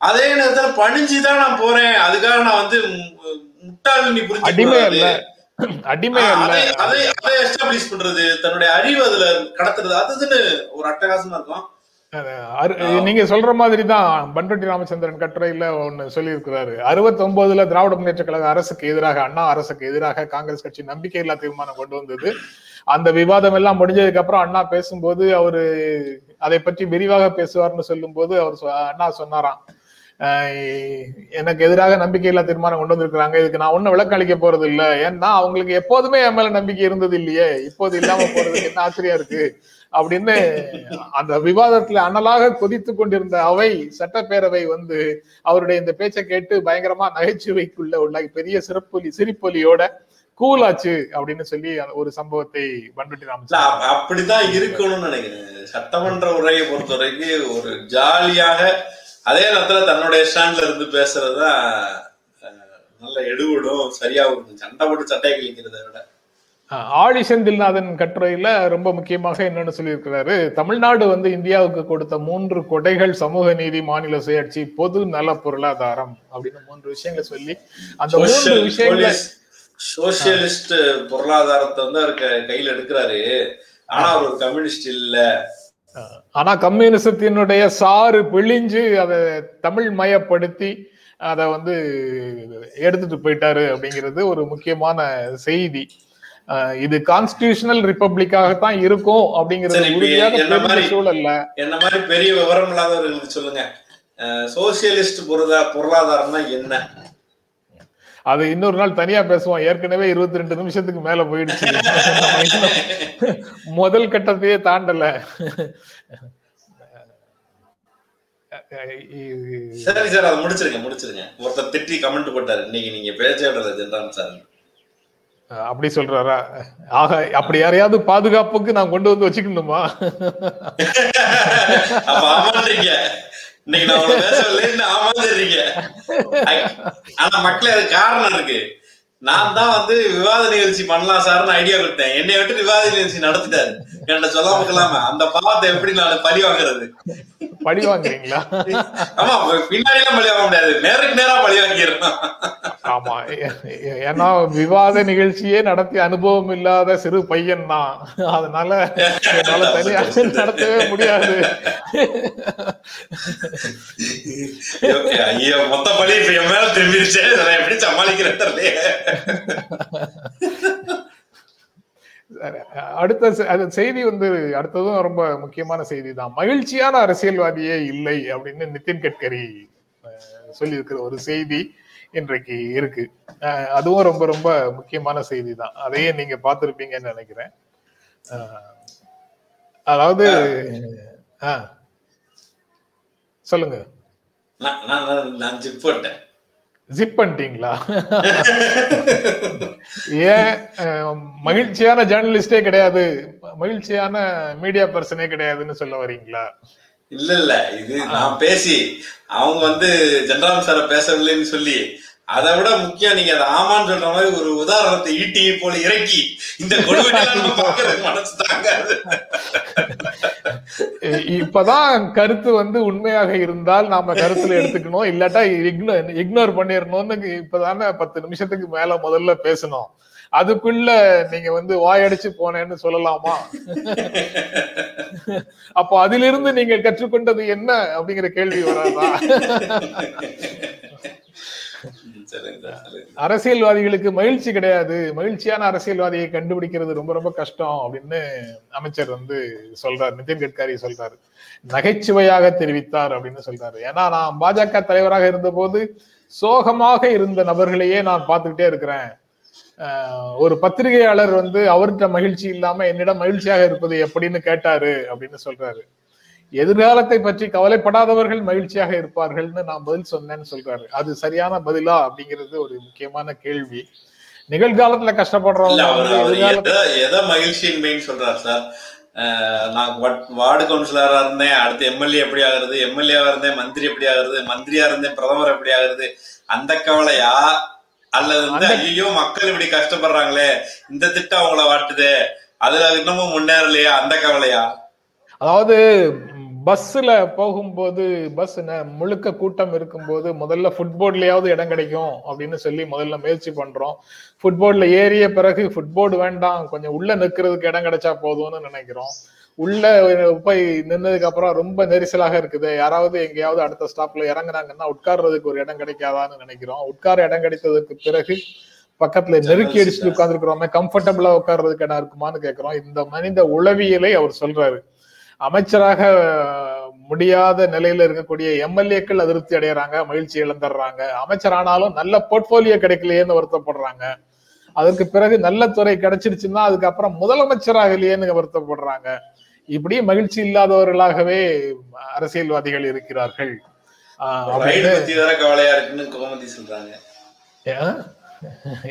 அதே நேரத்துல பணிஞ்சுதான் நான் போறேன் அதுக்காக நான் வந்து முட்டாள் நீ புரிஞ்சு அடிமை அதை அதை அதை எஸ்டாப்ளிஷ் பண்றது தன்னுடைய அறிவு அதுல கடத்துறது அதுன்னு ஒரு அட்டகாசமா இருக்கும். நீங்க சொல்ற மாதிரி தான் பண்ருட்டி ராமச்சந்திரன் கட்டுரையில ஒன்னு சொல்லியிருக்கிறாரு. அறுபத்தி ஒன்பதுல திராவிட முன்னேற்ற கழக அரசுக்கு எதிராக அண்ணா அரசுக்கு எதிராக காங்கிரஸ் கட்சி நம்பிக்கையில்லா தீர்மானம் கொண்டு வந்தது. அந்த விவாதம் எல்லாம் முடிஞ்சதுக்கு அப்புறம் அண்ணா பேசும்போது அவரு அதை பற்றி விரிவாக பேசுவார்னு சொல்லும் போது அவர் அண்ணா சொன்னாராம். எனக்கு எதிராக நம்பிக்கையில்லா தீர்மானம் கொண்டு வந்திருக்கிறாங்க. இதுக்கு நான் ஒன்னும் விளக்கம் அளிக்க போறது இல்ல. ஏன்னா அவங்களுக்கு எப்போதுமே என் மேல நம்பிக்கை இருந்தது இல்லையே. இப்போது இல்லாம போறதுக்கு என்ன ஆச்சரியம் இருக்கு? அப்படின்னு அந்த விவாதத்துல அனலாக கொதித்து கொண்டிருந்த அவை சட்டப்பேரவை வந்து அவருடைய இந்த பேச்சை கேட்டு பயங்கரமா நகைச்சுவைக்குள்ள உள்ள பெரிய சிறப்பொலி சிரிப்பொலியோட கூலாச்சு அப்படின்னு சொல்லி ஒரு சம்பவத்தை பண்ருட்டி ராமச்சந்திரன் அப்படிதான் இருக்கணும்னு நினைக்கிறேன். சட்டமன்ற உரையை பொறுத்த வரைக்கும் ஒரு ஜாலியாக அதே நேரத்துல தன்னுடைய ஸ்டாண்ட்ல இருந்து பேசுறதுதான் நல்ல எடுவிடும் சரியாகும் சண்டை போட்டு சட்டையை கிழிக்கிறத விட. ஆழி செந்தில்நாதன் கட்டுரையில ரொம்ப முக்கியமாக என்னன்னு சொல்லியிருக்கிறாரு தமிழ்நாடு வந்து இந்தியாவுக்கு கொடுத்த மூன்று கொடைகள் சமூக நீதி மாநில சுயாட்சி பொது நல பொருளாதாரம் அப்படின்னு மூன்று விஷயங்களை சொல்லி அந்த மூன்று விஷயங்களை சோசியலிஸ்ட் பொருளாதாரத்தை வந்து அவர் கையில் எடுக்கிறாரு. ஆனா அவர் கம்யூனிஸ்ட் இல்ல. ஆனா கம்யூனிசத்தினுடைய சாறு பிழிஞ்சு அதை தமிழ் மயப்படுத்தி அதை வந்து எடுத்துட்டு போயிட்டாரு அப்படிங்கிறது ஒரு முக்கியமான செய்தி. இது கான்ஸ்டியூஷனல் ரிப்பப்ளிக்காகத்தான் இருக்கும் அப்படிங்கிறது சூழல்ல. என்ன மாதிரி பெரிய விவரம் இல்லாதவர்களுக்கு சொல்லுங்க சோசியலிஸ்ட் பொருளாதாரம்னா என்ன? அது இன்னொரு நாள் தனியா பேசுவோம். ஏற்கனவே இருபத்தி ரெண்டு நிமிஷத்துக்கு மேல போயிடுச்சு. முதல் கட்டத்தையே தாண்டல. சரி சார் அதை முடிச்சிருங்க முடிச்சிருங்க. ஒருத்தர் திட்டி கமெண்ட் போட்டாரு. இன்னைக்கு நீங்க பேச்ச விடுறது ஜென்ராம் சார். அப்படி சொல்றாரா? ஆக அப்படி யாரையாவது பாதுகாப்புக்கு நான் கொண்டு வந்து வச்சுக்கணுமா? இன்னைக்கு நான் பேசவில்லைன்னு ஆமாந்துறீங்க ஆனா மக்களே அது காரணம் இருக்கு. நான் தான் வந்து விவாத நிகழ்ச்சி பண்ணலாம் சார்னு ஐடியா கொடுத்தேன். என்னை விட்டு விவாத நிகழ்ச்சி நடத்திட்டாரு. என்ன சொல்லாம இல்லாம அந்த பாவத்தை எப்படி நான் பழி வாங்குறது? பழி வாங்குறீங்களா? ஆமா பின்னாடி எல்லாம் பழி வாங்க முடியாது. நேருக்கு நேரா பழி வாங்கிடணும் ஆமா. ஏன்னா விவாத நிகழ்ச்சியே நடத்தி அனுபவம் இல்லாத சிறு பையன் தான். அதனால என்னால தனியாக நடத்தவே முடியாது. ஐயோ மொத்த பழி இப்ப என் மேல திரும்பிடுச்சு எப்படி சமாளிக்கிறேன் அடுத்த செய்தி வந்து அடுத்ததும் ரொம்ப முக்கியமான செய்தி தான் மகிழ்ச்சியான அரசியல்வாதியே இல்லை அப்படின்னு நிதின் கட்கரி சொல்லியிருக்கிற ஒரு செய்தி இன்றைக்கு இருக்கு. அதுவும் ரொம்ப ரொம்ப முக்கியமான செய்தி தான் அதையே நீங்க பார்த்துருப்பீங்கன்னு நினைக்கிறேன். அதாவது சொல்லுங்க. நான் போட்டேன். ஜிப் பண்ணிட்டீங்களா? ஏன் மகிழ்ச்சியான ஜேர்னலிஸ்டே கிடையாது. மகிழ்ச்சியான மீடியா பர்சனே கிடையாதுன்னு சொல்ல வரீங்களா? இல்ல இல்ல. இது நான் பேசி அவங்க வந்து ஜென்ராம் சார பேசவில்லைன்னு சொல்லி அதை விட முக்கியம் நீங்க அதை ஆமான்னு சொல்ற மாதிரி ஒரு உதாரணத்தை ஈட்டியை போல இறக்கி இந்த மனசு தாங்காது. இப்பதான் கருத்து வந்து உண்மையாக இருந்தால் நாம கருத்துல எடுத்துக்கணும். இல்லாட்டா இக்னோர் இக்னோர் பண்ணிடணும்னு இப்பதானே பத்து நிமிஷத்துக்கு மேல முதல்ல பேசணும். அதுக்குள்ள நீங்க வந்து வாயடிச்சு போனேன்னு சொல்லலாமா? அப்போ அதிலிருந்து நீங்கள் கற்றுக்கொண்டது என்ன அப்படிங்கிற கேள்வி வராதா? அரசியல்வாதிகளுக்கு மகிழ்ச்சி கிடையாது. மகிழ்ச்சியான அரசியல்வாதியை கண்டுபிடிக்கிறது ரொம்ப ரொம்ப கஷ்டம் அப்படின்னு அமைச்சர் வந்து சொல்றாரு. நிதின் கட்காரி சொல்றாரு. நகைச்சுவையாக தெரிவித்தார் அப்படின்னு சொல்றாரு. ஏன்னா நான் பாஜக தலைவராக இருந்த போது சோகமாக இருந்த நபர்களையே நான் பார்த்துக்கிட்டே இருக்கிறேன். ஒரு பத்திரிகையாளர் வந்து அவர்கிட்ட மகிழ்ச்சி இல்லாம என்னிடம் மகிழ்ச்சியாக இருப்பது எப்படின்னு கேட்டாரு அப்படின்னு சொல்றாரு. எதிர்காலத்தை பற்றி கவலைப்படாதவர்கள் மகிழ்ச்சியாக இருப்பார்கள்னு நான் பதில் சொன்னேன்னு சொல்றாரு. அது சரியான பதிலா அப்படிங்கிறது ஒரு முக்கியமான கேள்வி. நிகழ்காலத்துல கஷ்டப்படுறவங்க எதை மகிழ்ச்சியின்மைன்னு சொல்றாரு சார்? நான் வார்டு கவுன்சிலரா இருந்தேன் அடுத்து எம்எல்ஏ எப்படி ஆகுறது எம்எல்ஏவா இருந்தேன் மந்திரி எப்படி ஆகுறது மந்திரியா இருந்தேன் பிரதமர் எப்படி ஆகுறது அந்த கவலையா? அல்லது வந்து ஐயோ மக்கள் இப்படி கஷ்டப்படுறாங்களே இந்த திட்டம் அவங்கள வாட்டுதே அதுல இன்னமும் முன்னேறலையா? அந்த கவலையா? அதாவது பஸ்ஸில் போகும்போது பஸ் முழுக்க கூட்டம் இருக்கும்போது முதல்ல ஃபுட்போர்ட்லயாவது இடம் கிடைக்கும் அப்படின்னு சொல்லி முதல்ல முயற்சி பண்றோம். ஃபுட்போர்ட்ல ஏறிய பிறகு ஃபுட்போர்டு வேண்டாம் கொஞ்சம் உள்ள நிற்கிறதுக்கு இடம் கிடைச்சா போதும்னு நினைக்கிறோம். உள்ள போய் நின்னதுக்கு அப்புறம் ரொம்ப நெரிசலாக இருக்குது. யாராவது எங்கேயாவது அடுத்த ஸ்டாப்ல இறங்குறாங்கன்னா உட்கார்றதுக்கு ஒரு இடம் கிடைக்காதான்னு நினைக்கிறோம். உட்கார இடம் கிடைத்ததுக்கு பிறகு பக்கத்துல நெருக்கி அடிச்சுட்டு உட்கார்ந்துருக்கிறோமே கம்ஃபர்டபுளா உட்கார்றதுக்கு இடம் இருக்குமான்னு கேட்கிறோம் இந்த மனித உளவியலை அவர் சொல்றாரு. அமைச்சராக முடியாத நிலையில இருக்கக்கூடிய எம்எல்ஏக்கள் அதிருப்தி அடையறாங்க மகிழ்ச்சி இழந்துடுறாங்க. அமைச்சர் ஆனாலும் நல்ல போர்ட்போலியோ கிடைக்கலையேன்னு வருத்தப்படுறாங்க. அதற்கு பிறகு நல்ல துறை கிடைச்சிருச்சுன்னா அதுக்கப்புறம் முதலமைச்சராகலையேன்னு வருத்தப்படுறாங்க. இப்படி மகிழ்ச்சி இல்லாதவர்களாகவே அரசியல்வாதிகள் இருக்கிறார்கள். கவலையா இருக்குன்னு கோமதி சொல்றாங்க.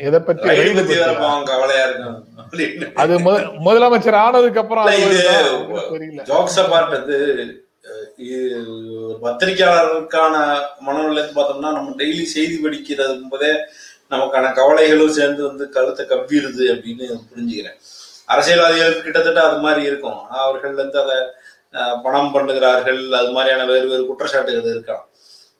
எதை பத்தி கவலையா இருக்கும் அது முதலமைச்சர் ஆனதுக்கு அப்புறம் ஜோக்ஸ் அபார்ட் பத்திரிகையாளருக்கான மனநிலையத்து பார்த்தோம்னா நம்ம டெய்லி செய்தி படிக்கிறது போதே நமக்கான கவலைகளும் சேர்ந்து வந்து கருத்தை கவ்விடுது அப்படின்னு புரிஞ்சுக்கிறேன். அரசியல்வாதிகளுக்கு கிட்டத்தட்ட அது மாதிரி இருக்கும். அவர்கள் வந்து அதை பணம் பண்ணுகிறார்கள் அது மாதிரியான வேறு வேறு குற்றச்சாட்டுகள் இருக்கலாம்.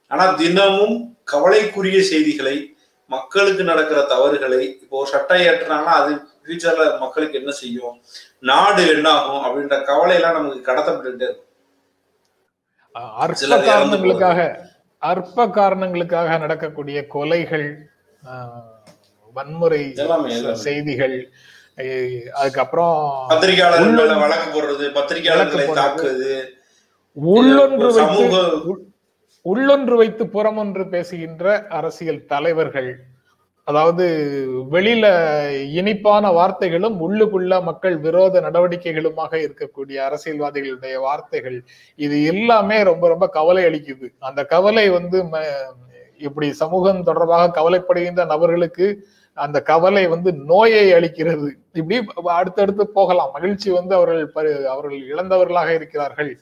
ஆனா தினமும் கவலைக்குரிய செய்திகளை மக்களுக்கு நடக்கிற தவறுகளை இப்போ ஒரு சட்டம் ஏற்றுனாங்கன்னா அது ஃபியூச்சர்ல மக்களுக்கு என்ன செய்யும்? நாடு என்ன ஆகும் அப்படின்ற கவலை எல்லாம் நமக்கு கடத்தப்பட்டு இருக்கும். அற்ப காரணங்களுக்காக அற்ப காரணங்களுக்காக நடக்கக்கூடிய கொலைகள் வன்முறை செய்திகள் அதுக்கப்புறம் பத்திரிகையாளர்கள் வழக்கு போடுறது பத்திரிகையாளர்களை தாக்குவது உள்ளொன்று வைத்து உள்ளொன்று வைத்து புறமொன்று பேசுகின்ற அரசியல் தலைவர்கள் அதாவது வெளியில இனிப்பான வார்த்தைகளும் உள்ளுக்குள்ள மக்கள் விரோத நடவடிக்கைகளுமாக இருக்கக்கூடிய அரசியல்வாதிகளுடைய வார்த்தைகள் இது எல்லாமே ரொம்ப ரொம்ப கவலை அளிக்குது. அந்த கவலை வந்து இப்படி சமூகம் தொடர்பாக கவலைப்படுகின்ற நபர்களுக்கு அந்த கவலை வந்து நோயை அளிக்கிறது. இப்படி அடுத்தடுத்து போகலாம். மகிழ்ச்சி வந்து அவர்கள் அவர்கள் இழந்தவர்களாக இருக்கிறார்கள்.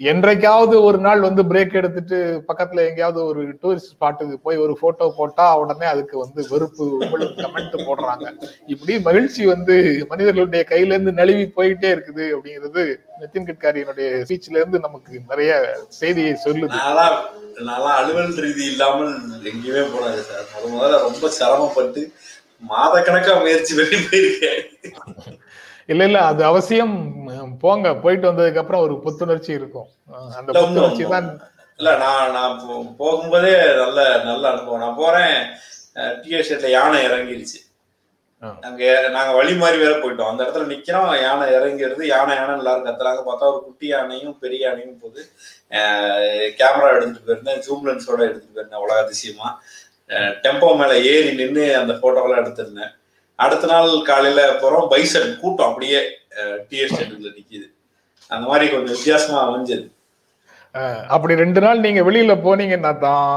என்றைக்காவது ஒரு நாள் வந்து பிரேக் எடுத்துட்டு பக்கத்துல எங்கேயாவது ஒரு டூரிஸ்ட் ஸ்பாட்டுக்கு போய் ஒரு போட்டோ போட்டா உடனே அதுக்கு வந்து வெறுப்பு உங்களுக்கு கமெண்ட் போடுறாங்க. இப்படி மகிழ்ச்சி வந்து மனிதர்களுடைய கையில இருந்து நழுவி போயிட்டே இருக்குது அப்படிங்கிறது நிதின் கட்காரியினுடைய ஸ்பீச்ல இருந்து நமக்கு நிறைய செய்தியை சொல்லுது. நல்லா அலுவல் ரீதி இல்லாமல் எங்கேயுமே போனாது சார். முதல்ல ரொம்ப சிரமப்பட்டு மாத கணக்கா முயற்சி பண்ணி போயிருக்கேன். இல்ல இல்ல அது அவசியம். போங்க. போயிட்டு வந்ததுக்கு அப்புறம் ஒரு புத்துணர்ச்சி இருக்கும். அந்த புத்துணர்ச்சி தான். இல்ல நான் நான் போகும்போதே நல்ல நல்ல அனுபவம். நான் போறேன். டிஎஸ்ல யானை இறங்கிருச்சு. அங்க நாங்க வழி மாதிரி வேற போயிட்டோம். அந்த இடத்துல நிக்கிறோம். யானை இறங்கிறது யானை யானை எல்லாரும் கத்துறாங்க பார்த்தா ஒரு குட்டி யானையும் பெரிய யானையும் போது கேமரா எடுத்துட்டு போயிருந்தேன். ஜூம் லென்ஸோட எடுத்துட்டு போயிருந்தேன். உலக அதிசயமா. டெம்போ மேல ஏறி நின்று அந்த போட்டோவெல்லாம் எடுத்திருந்தேன். அடுத்த நாள் காலையில போறோம். பைசன் கூட்டம் அப்படியே டி எஸ்டேட்டுக்குள்ள நிக்குது. அந்த மாதிரி கொஞ்சம் வித்தியாசமா அமைஞ்சது. அப்படி ரெண்டு நாள் நீங்க வெளியில போனீங்கன்னா தான்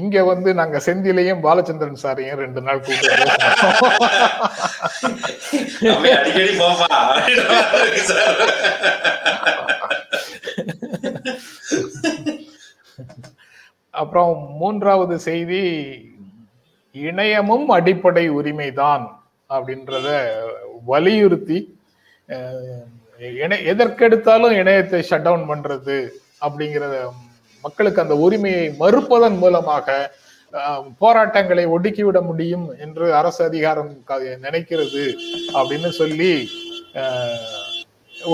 இங்க வந்து நாங்க செந்திலையும் பாலச்சந்திரன் சாரையும் ரெண்டு நாள் அடிக்கடி போப்பா அப்புறம் மூன்றாவது செய்தி இணையமும் அடிப்படை உரிமைதான். அப்படின்றத வலியுறுத்தி எதற்கெடுத்தாலும் இணையத்தை ஷட் டவுன் பண்றது அப்படிங்கிறத மக்களுக்கு அந்த உரிமையை மறுப்பதன் மூலமாக போராட்டங்களை ஒடுக்கிவிட முடியும் என்று அரசு அதிகாரம் நினைக்கிறது அப்படின்னு சொல்லி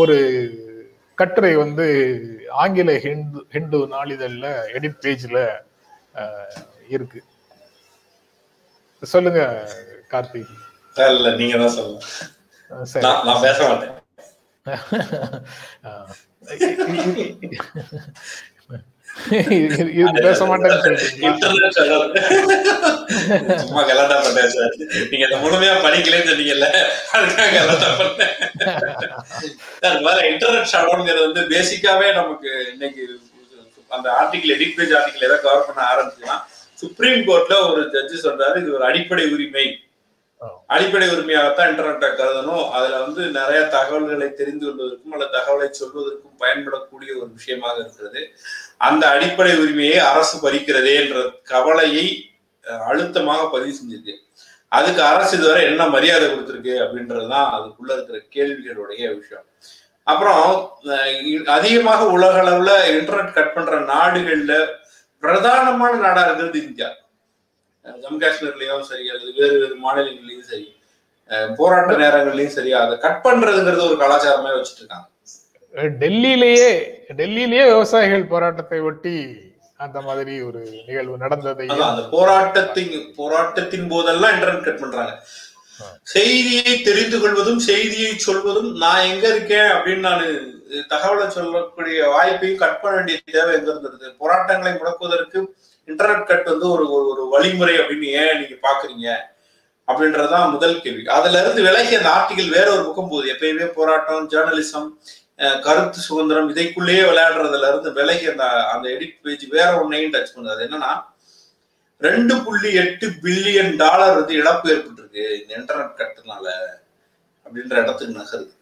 ஒரு கட்டுரை வந்து ஆங்கில ஹிந்து ஹிந்து நாளிதழில் எடிட் பேஜில் இருக்கு. சொல்லுங்க கார்த்திக். இல்ல நீங்க தான் சொல்லுங்க நான் பேச மாட்டேன். பேச மாட்டேன்னு சும்மா கலாட்டா பண்ணேன் சார். நீங்க அந்த முழுமையா படிக்கலன்னு சொன்னீங்கல்ல அதுக்காக கலாட்டா பண்ணேன் அது மாதிரி இன்டர்நெட் ஷடவுன்ங்கிறது வந்து பேசிக்காவே நமக்கு இன்னைக்கு அந்த ஆர்டிகல் எடிட் பேஜ் ஆர்டிகல் எதை கவர் பண்ண ஆரம்பிச்சுன்னா சுப்ரீம் கோர்ட்ல ஒரு ஜட்ஜி சொல்றாரு இது ஒரு அடிப்படை உரிமை. அடிப்படை உரிமையாகத்தான் இன்டர்நெட்டை கருதணும். அதுல வந்து நிறைய தகவல்களை தெரிந்து கொள்வதற்கும் அல்லது தகவலை சொல்வதற்கும் பயன்படக்கூடிய ஒரு விஷயமாக இருக்கிறது. அந்த அடிப்படை உரிமையை அரசு பறிக்கிறதே என்ற கவலையை அழுத்தமாக பதிவு செஞ்சிருக்கு. அதுக்கு அரசு இதுவரை என்ன மரியாதை கொடுத்துருக்கு அப்படின்றதுதான் அதுக்குள்ள இருக்கிற கேள்விகளுடைய விஷயம். அப்புறம் அதிகமாக உலக அளவுல இன்டர்நெட் கட் பண்ற நாடுகள்ல பிரதானமான நாடா இருக்கிறது இந்தியா. ஜம்மு காஷ்மீர்லயும் சரி அல்லது வேறு வேறு மாநிலங்கள்லயும் சரி போராட்ட நேரங்கள்லயும் சரி அதை கட் பண்றதுங்கிறது ஒரு கலாச்சாரமே வச்சுட்டு இருக்காங்க டெல்லியிலேயே டெல்லியிலேயே விவசாயிகள் போராட்டத்தை ஒட்டி அந்த மாதிரி ஒரு நிகழ்வு நடந்ததை அந்த போராட்டத்தின் போராட்டத்தின் போதெல்லாம் இன்டர்நெட் கட் பண்றாங்க. செய்தியை தெரிந்து கொள்வதும் செய்தியை சொல்வதும் நான் எங்க இருக்கேன் அப்படின்னு நான் தகவலை சொல்லக்கூடிய வாய்ப்பையும் கட் பண்ண வேண்டிய தேவை எங்க இருந்தது போராட்டங்களை முடக்குவதற்கு இன்டர்நெட் கட் வந்து ஒரு ஒரு வழிமுறை அப்படின்னு ஏன் நீங்க பாக்குறீங்க? அப்படின்றதுதான் முதல் கேள்வி. அதுல இருந்து விலகி அந்த ஆர்டிகல் வேற ஒரு பக்கம் போகுது. எப்பயுமே போராட்டம் ஜேர்னலிசம் கருத்து சுதந்திரம் இதைக்குள்ளேயே விளையாடுறதுல இருந்து விலகி அந்த அந்த எடிட் பேஜ் வேற ஒன்னையும் டச் பண்ணுது. அது என்னன்னா ரெண்டு புள்ளி எட்டு பில்லியன் டாலர் வந்து இழப்பு ஏற்பட்டிருக்கு இந்த இன்டர்நெட் கட்டுனால அப்படின்ற இடத்துக்கு நகருது.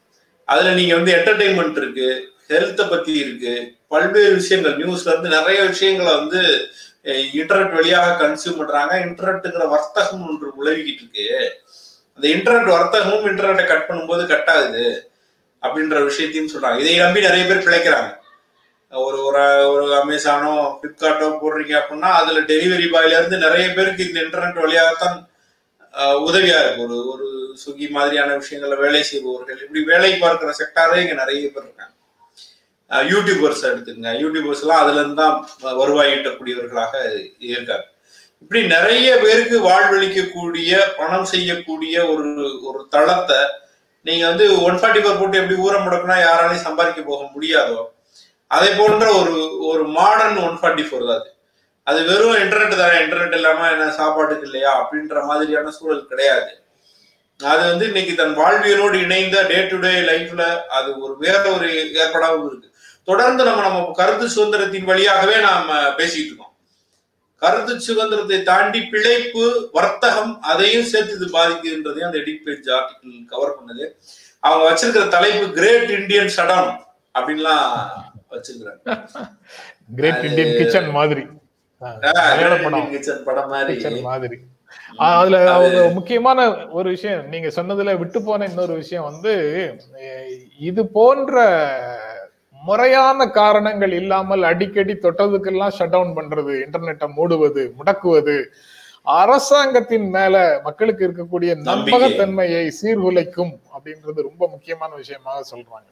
அதுல நீங்க வந்து என்டர்டைன்மெண்ட் இருக்கு ஹெல்த்தை பத்தி இருக்கு பல்வேறு விஷயங்கள் நியூஸ்ல இருந்து நிறைய விஷயங்களை வந்து இன்டர்நெட் வழியாக கன்சியூம் பண்றாங்க. இன்டர்நெட்டுங்கிற வர்த்தகம் ஒன்று உழவிக்கிட்டு இருக்கு. அந்த இன்டர்நெட் வர்த்தகமும் இன்டர்நெட்டை கட் பண்ணும்போது கட் ஆகுது அப்படின்ற விஷயத்தையும் சொல்றாங்க. இதை நம்பி நிறைய பேர் பிழைக்கிறாங்க. ஒரு ஒரு ஒரு அமேசானோ பிளிப்கார்ட்டோ போடுறீங்க அப்படின்னா அதுல டெலிவரி பாய்ல இருந்து நிறைய பேருக்கு இந்த இன்டர்நெட் வழியாகத்தான் உதவியா இருக்கு. ஒரு ஒரு சுகி மாதிரியான விஷயங்கள்ல வேலை செய்பவர்கள் இப்படி வேலை பார்க்கிற செக்டாரே இங்க நிறைய பேர் இருக்காங்க. யூடியூபர்ஸ் எடுத்துங்க யூடியூபர்ஸ் எல்லாம் அதுல தான் வருவாய் ஈட்டக்கூடியவர்களாக இருக்காங்க. இப்படி நிறைய பேருக்கு வாழ்வழிக்கக்கூடிய பணம் செய்யக்கூடிய ஒரு ஒரு தளத்தை நீங்க வந்து ஒன் ஃபார்ட்டி ஃபோர் போட்டு எப்படி ஊற முடக்கினா யாராலையும் சம்பாதிக்க போக முடியாதோ அதே போன்ற ஒரு ஒரு மாடர்ன் ஒன் ஃபார்ட்டி ஃபோர் தான் அது. அது வெறும் இன்டர்நெட் தானே. இன்டர்நெட் இல்லாம என்ன சாப்பாட்டுக்கு இல்லையா அப்படின்ற மாதிரியான சூழல் கிடையாது. அது வந்து இன்னைக்கு தன் வாழ்வியலோடு இணைந்த டே டு டே லைஃப்ல அது ஒரு வேற ஒரு ஏற்பாடாகவும் இருக்கு. தொடர்ந்து நம்ம நம்ம கருத்து சுதந்திரத்தின் வழியாகவே நாம பேசிட்டு இருக்கோம். கருத்து சுதந்திரத்தை தாண்டி பிழைப்பு வர்த்தகம் அதையும் சேர்த்து இது பாதிக்குதுன்றதையும் அந்த எடிட் பேஜ் ஆர்டிகிள் கவர் பண்ணுது. அவங்க வச்சிருக்கிற தலைப்பு கிரேட் இந்தியன் சடம் அப்படின்லாம் வச்சிருக்கிறாங்க. கிரேட் இந்தியன் கிச்சன் மாதிரி. படம். மாதிரி. அதுல ஒரு முக்கியமான ஒரு விஷயம் நீங்க சொன்னதுல விட்டு போன இன்னொரு விஷயம் வந்து இது போன்ற முறையான காரணங்கள் இல்லாமல் அடிக்கடி தொட்டதுக்கெல்லாம் ஷட் டவுன் பண்றது இன்டர்நெட்டை மூடுவது முடக்குவது அரசாங்கத்தின் மேல மக்களுக்கு இருக்கக்கூடிய நம்பகத்தன்மையை சீர்குலைக்கும் அப்படின்றது ரொம்ப முக்கியமான விஷயமாக சொல்றாங்க.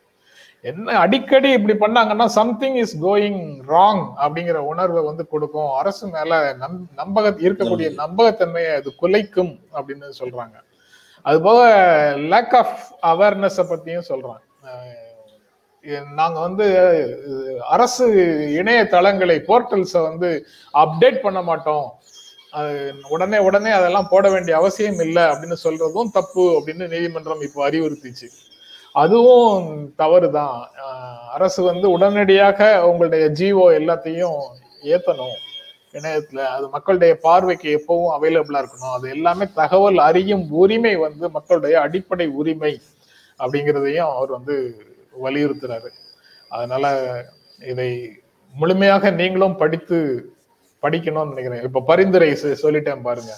என்ன அடிக்கடி இப்படி பண்ணாங்கன்னா சம்திங் இஸ் கோயிங் ராங் அப்படிங்கிற உணர்வை வந்து கொடுக்கும். அரசு மேல நம் நம்பக இருக்கக்கூடிய நம்பகத்தன்மையை அது குலைக்கும் அப்படின்னு சொல்றாங்க. அது போக லேக் ஆஃப் அவேர்னஸ் பத்தியும் சொல்றாங்க. நாங்க வந்து அரசு இணையதளங்களை போர்ட்டல்ஸை வந்து அப்டேட் பண்ண மாட்டோம். உடனே உடனே அதெல்லாம் போட வேண்டிய அவசியம் இல்லை அப்படின்னு சொல்றதும் தப்பு அப்படின்னு நீதிமன்றம் இப்போ அறிவுறுத்திச்சு. அதுவும் தவறு தான் அரசு வந்து உடனடியாக உங்களுடைய ஜிஓ எல்லாத்தையும் ஏத்தணும். இணையத்துல அது மக்களுடைய பார்வைக்கு எப்பவும் அவைலபிளா இருக்கணும். அது எல்லாமே தகவல் அறியும் உரிமை வந்து மக்களுடைய அடிப்படை உரிமை அப்படிங்கிறதையும் அவர் வந்து வலியுறுத்துறாரு. அதனால இதை முழுமையாக நீங்களும் படித்து படிக்கணும்னு நினைக்கிறேன். இப்ப பரிந்துரை சொல்லிட்டேன் பாருங்க.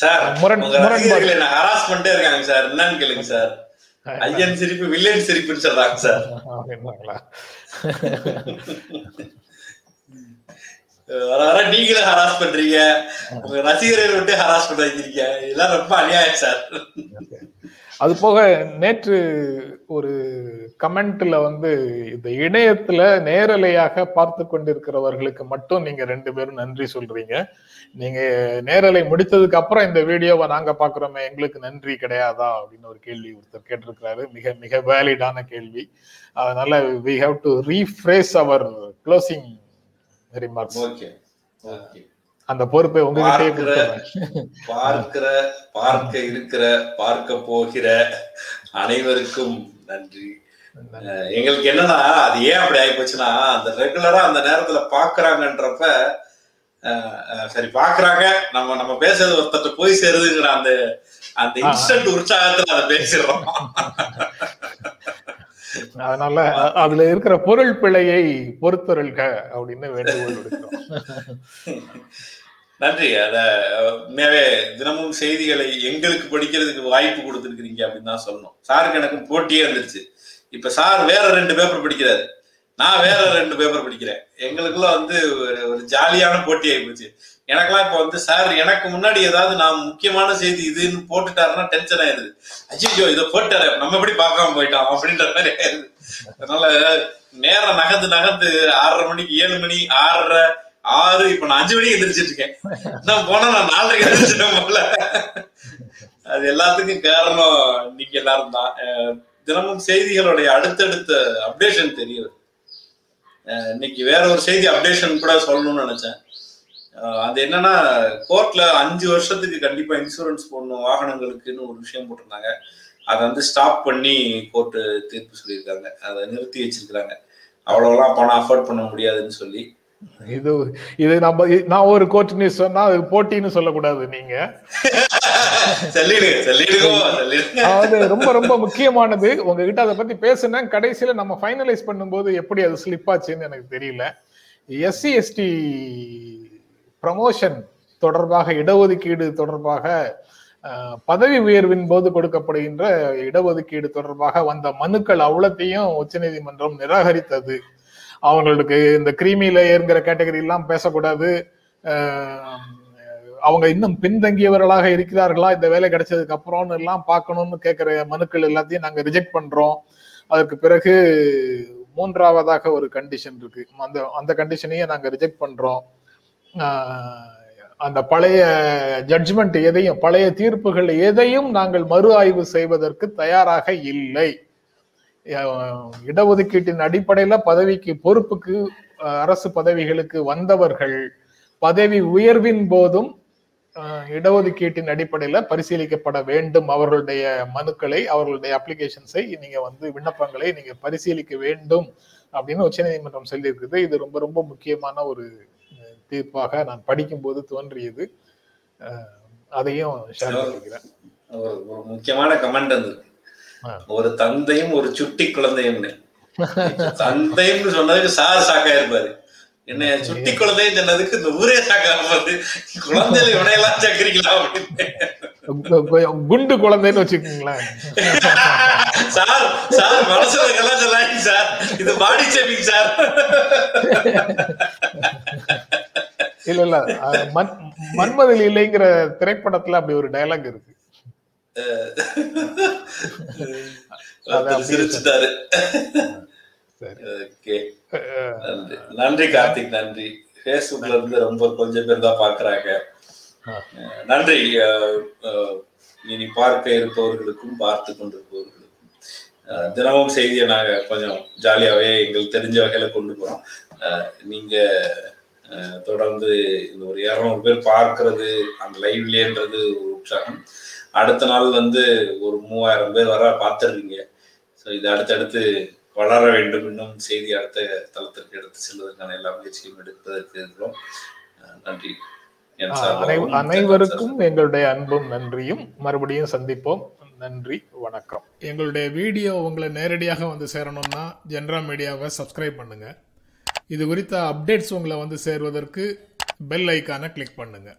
சார் ஹராஸ் பண்ணிட்டே இருக்காங்க சார். என்னன்னு கேளுங்க சார். ஐயன் சிரிப்பு வில்லன் சிரிப்புன்னு சொல்றாங்க சார். நீங்களும் ஹராஸ் பண்றீங்க. உங்க ரசிகர்கள் விட்டு ஹராஸ் பண்ண வைக்கிறீங்க இதெல்லாம் ரொம்ப அநியாயம் சார். அது போக நேற்று ஒரு கமெண்ட்ல வந்து இந்த இணையத்துல நேரலையாக பார்த்து கொண்டிருக்கிறவர்களுக்கு மட்டும் நீங்க ரெண்டு பேரும் நன்றி சொல்றீங்க. நீங்க நேரலை முடித்ததுக்கு அப்புறம் இந்த வீடியோவை நாங்க பாக்குறோமே எங்களுக்கு நன்றி கிடையாதா அப்படின்னு ஒரு கேள்வி ஒருத்தர் கேட்டிருக்கிறாரு. மிக மிக வேலிடான கேள்வி. அதனால we have to rephrase our closing remarks okay okay அந்த பொறுப்பை உங்ககிட்டயே பார்க்கிற பார்க்க இருக்கிற பார்க்க போகிற அனைவருக்கும் நன்றி. எங்களுக்கு என்னன்னா அது ஏன் அப்படி ஆயிப்போச்சுன்னா அந்த ரெகுலரா அந்த நேரத்துல பாக்குறாங்கன்றப்ப சரி பாக்குறாங்க நம்ம நம்ம பேசுறது ஒருத்தட்ட போய் சேருதுங்கிற அந்த அந்த இன்ஸ்டன்ட் உற்சாகத்துல அதை பேசிடுறோம். அதனால அதுல இருக்கிற பொருள் பிழையை பொறுத்தருள்க அப்படின்னு வேண்டுகோள் விடுக்கிறோம். நன்றி. அத உண்மையாவே தினமும் செய்திகளை எங்களுக்கு படிக்கிறதுக்கு வாய்ப்பு கொடுத்துருக்கீங்க அப்படின்னு தான் சொல்லணும். சாருக்கு எனக்கும் போட்டியே இருந்துச்சு இப்ப சார் வேற ரெண்டு பேப்பர் படிக்கிறாரு. நான் வேற ரெண்டு பேப்பர் படிக்கிறேன். எங்களுக்குள்ள வந்து ஒரு ஜாலியான போட்டி ஆகி போச்சு எனக்கெல்லாம் இப்ப வந்து சார் எனக்கு முன்னாடி ஏதாவது நான் முக்கியமான செய்தி இதுன்னு போட்டுட்டாருன்னா டென்ஷன் ஆயிருது அஜிஜோ இதை போட்டாரு நம்ம எப்படி பார்க்காம போயிட்டோம் அப்படின்ற மாதிரி ஆயிருது அதனால நேரம் நகர்ந்து நகர்ந்து ஆறரை மணிக்கு ஏழு மணி ஆறரை ஆறு இப்ப நான் அஞ்சு மணிக்கு எந்திரிச்சிட்டு இருக்கேன். நான் போனா நான் நாலரைக்கு எந்திரிச்சிட்டேன் போல. அது எல்லாத்துக்கும் காரணம் இன்னைக்கு எல்லாரும் தான். தினமும் செய்திகளுடைய அடுத்தடுத்த அப்டேஷன் தெரியுது. இன்னைக்கு வேற ஒரு செய்தி அப்டேஷன் கூட சொல்லணும்னு நினைச்சேன். அது என்னன்னா கோர்ட்ல அஞ்சு வருஷத்துக்கு கண்டிப்பா இன்சூரன்ஸ் போடணும் வாகனங்களுக்குன்னு ஒரு விஷயம் போட்டிருந்தாங்க. அதை வந்து ஸ்டாப் பண்ணி கோர்ட்டு தீர்ப்பு சொல்லியிருக்காங்க. அதை நிறுத்தி வச்சிருக்கிறாங்க. அவ்வளவுலாம் பணம் அஃபோர்ட் பண்ண முடியாதுன்னு சொல்லி. இது இது நம்ம நான் ஒரு கோர்ட் நியூஸ் சொன்னா அது போட்டின்னு சொல்லக்கூடாது நீங்க. அது ரொம்ப ரொம்ப முக்கியமானது. உங்ககிட்ட அதை பத்தி பேசுனேன் கடைசியில நம்ம ஃபைனலைஸ் பண்ணும்போது எப்படி அது ஸ்லிப் ஆச்சுன்னு எனக்கு தெரியல. எஸ்சி எஸ்டி ப்ரமோஷன் தொடர்பாக இடஒதுக்கீடு தொடர்பாக பதவி உயர்வின் போது கொடுக்கப்படுகின்ற இடஒதுக்கீடு தொடர்பாக வந்த மனுக்கள் அவ்வளத்தையும் உச்சநீதிமன்றம் நிராகரித்தது. அவங்களுக்கு இந்த கிரீமி லேயர்ங்கிற கேட்டகரி எல்லாம் பேசக்கூடாது. அவங்க இன்னும் பின்தங்கியவர்களாக இருக்கிறார்களா? இந்த வேலை கிடைச்சதுக்கு அப்புறம்னு எல்லாம் பார்க்கணும்னு கேட்கிற மனுக்கள் எல்லாத்தையும் நாங்க ரிஜெக்ட் பண்றோம். அதற்கு பிறகு மூன்றாவதாக ஒரு கண்டிஷன் இருக்கு. அந்த அந்த கண்டிஷனையும் நாங்க ரிஜெக்ட் பண்றோம். அந்த பழைய ஜட்ஜ்மெண்ட் எதையும் பழைய தீர்ப்புகள் எதையும் நாங்கள் மறு ஆய்வு செய்வதற்கு தயாராக இல்லை. இடஒதுக்கீட்டின் அடிப்படையில பதவிக்கு பொறுப்புக்கு அரசு பதவிகளுக்கு வந்தவர்கள் பதவி உயர்வின் போதும் இடஒதுக்கீட்டின் அடிப்படையில பரிசீலிக்கப்பட வேண்டும் அவர்களுடைய மனுக்களை அவர்களுடைய அப்ளிகேஷன்ஸை நீங்க வந்து விண்ணப்பங்களை நீங்க பரிசீலிக்க வேண்டும் அப்படின்னு உச்சநீதிமன்றம் சொல்லியிருக்குது. இது ரொம்ப ரொம்ப முக்கியமான ஒரு தீர்ப்பாக நான் படிக்கும் போது தோன்றியது அதையும் ஷேர் பண்ணிக்கிறேன். ஒரு முக்கியமான கமெண்ட் அது. ஒரு தந்தையும் ஒரு சுட்டி குழந்தையும் தந்தையும் சொன்னதுக்கு சார் சாக்கா இருப்பாரு. என்ன சுட்டி குழந்தையும் சொன்னதுக்கு இந்த ஊரே சாக்கா இருப்பாரு குழந்தையில இவனையெல்லாம் சக்கரிக்கலாம் அப்படின்னு. குண்டு குழந்தைன்னு வச்சுக்கோங்களேன். சார் சார் மனசுல கலாம் சொல்லாங்க சார். இது பாடி சேமிங் சார். இல்ல இல்ல. மன்மதில் இல்லைங்கிற திரைப்படத்துல அப்படி ஒரு டைலாக் இருக்கு. சிரிச்சுட்டாரு. நன்றி. கார்த்திக் நன்றி. பேஸ்புக்ல இருந்து ரொம்ப கொஞ்சம் பேர் தான் பாக்குறாங்க நன்றி. இனி பார்க்க இருப்பவர்களுக்கும் பார்த்து கொண்டிருப்பவர்களுக்கும். தினமும் செய்தியை நாங்க கொஞ்சம் ஜாலியாவே எங்களுக்கு தெரிஞ்ச வகையில கொண்டு போறோம். நீங்க தொடர்ந்து இந்த ஒரு இரநூறு பேர் பார்க்கறது அந்த லைவ்லேன்றது ஒரு உற்சாகம். அடுத்த நாள் வந்து ஒரு மூவாயிரம் பேர் வர பார்த்துருக்கீங்க ஸோ இது அடுத்தடுத்து வளர வேண்டும் இன்னும் செய்தி அடுத்த தளத்திற்கு எடுத்து செல்வதற்கான எல்லா முயற்சியும் எடுப்பதற்கு இருக்கிறோம். நன்றி. அனைவருக்கும் எங்களுடைய அன்பும் நன்றியும். மறுபடியும் சந்திப்போம். நன்றி வணக்கம். எங்களுடைய வீடியோ உங்களை நேரடியாக வந்து சேரணும்னா ஜென்ரா மீடியாவை சப்ஸ்கிரைப் பண்ணுங்க. இது குறித்த அப்டேட்ஸ் உங்களை வந்து சேர்வதற்கு பெல் ஐக்கானை கிளிக் பண்ணுங்க.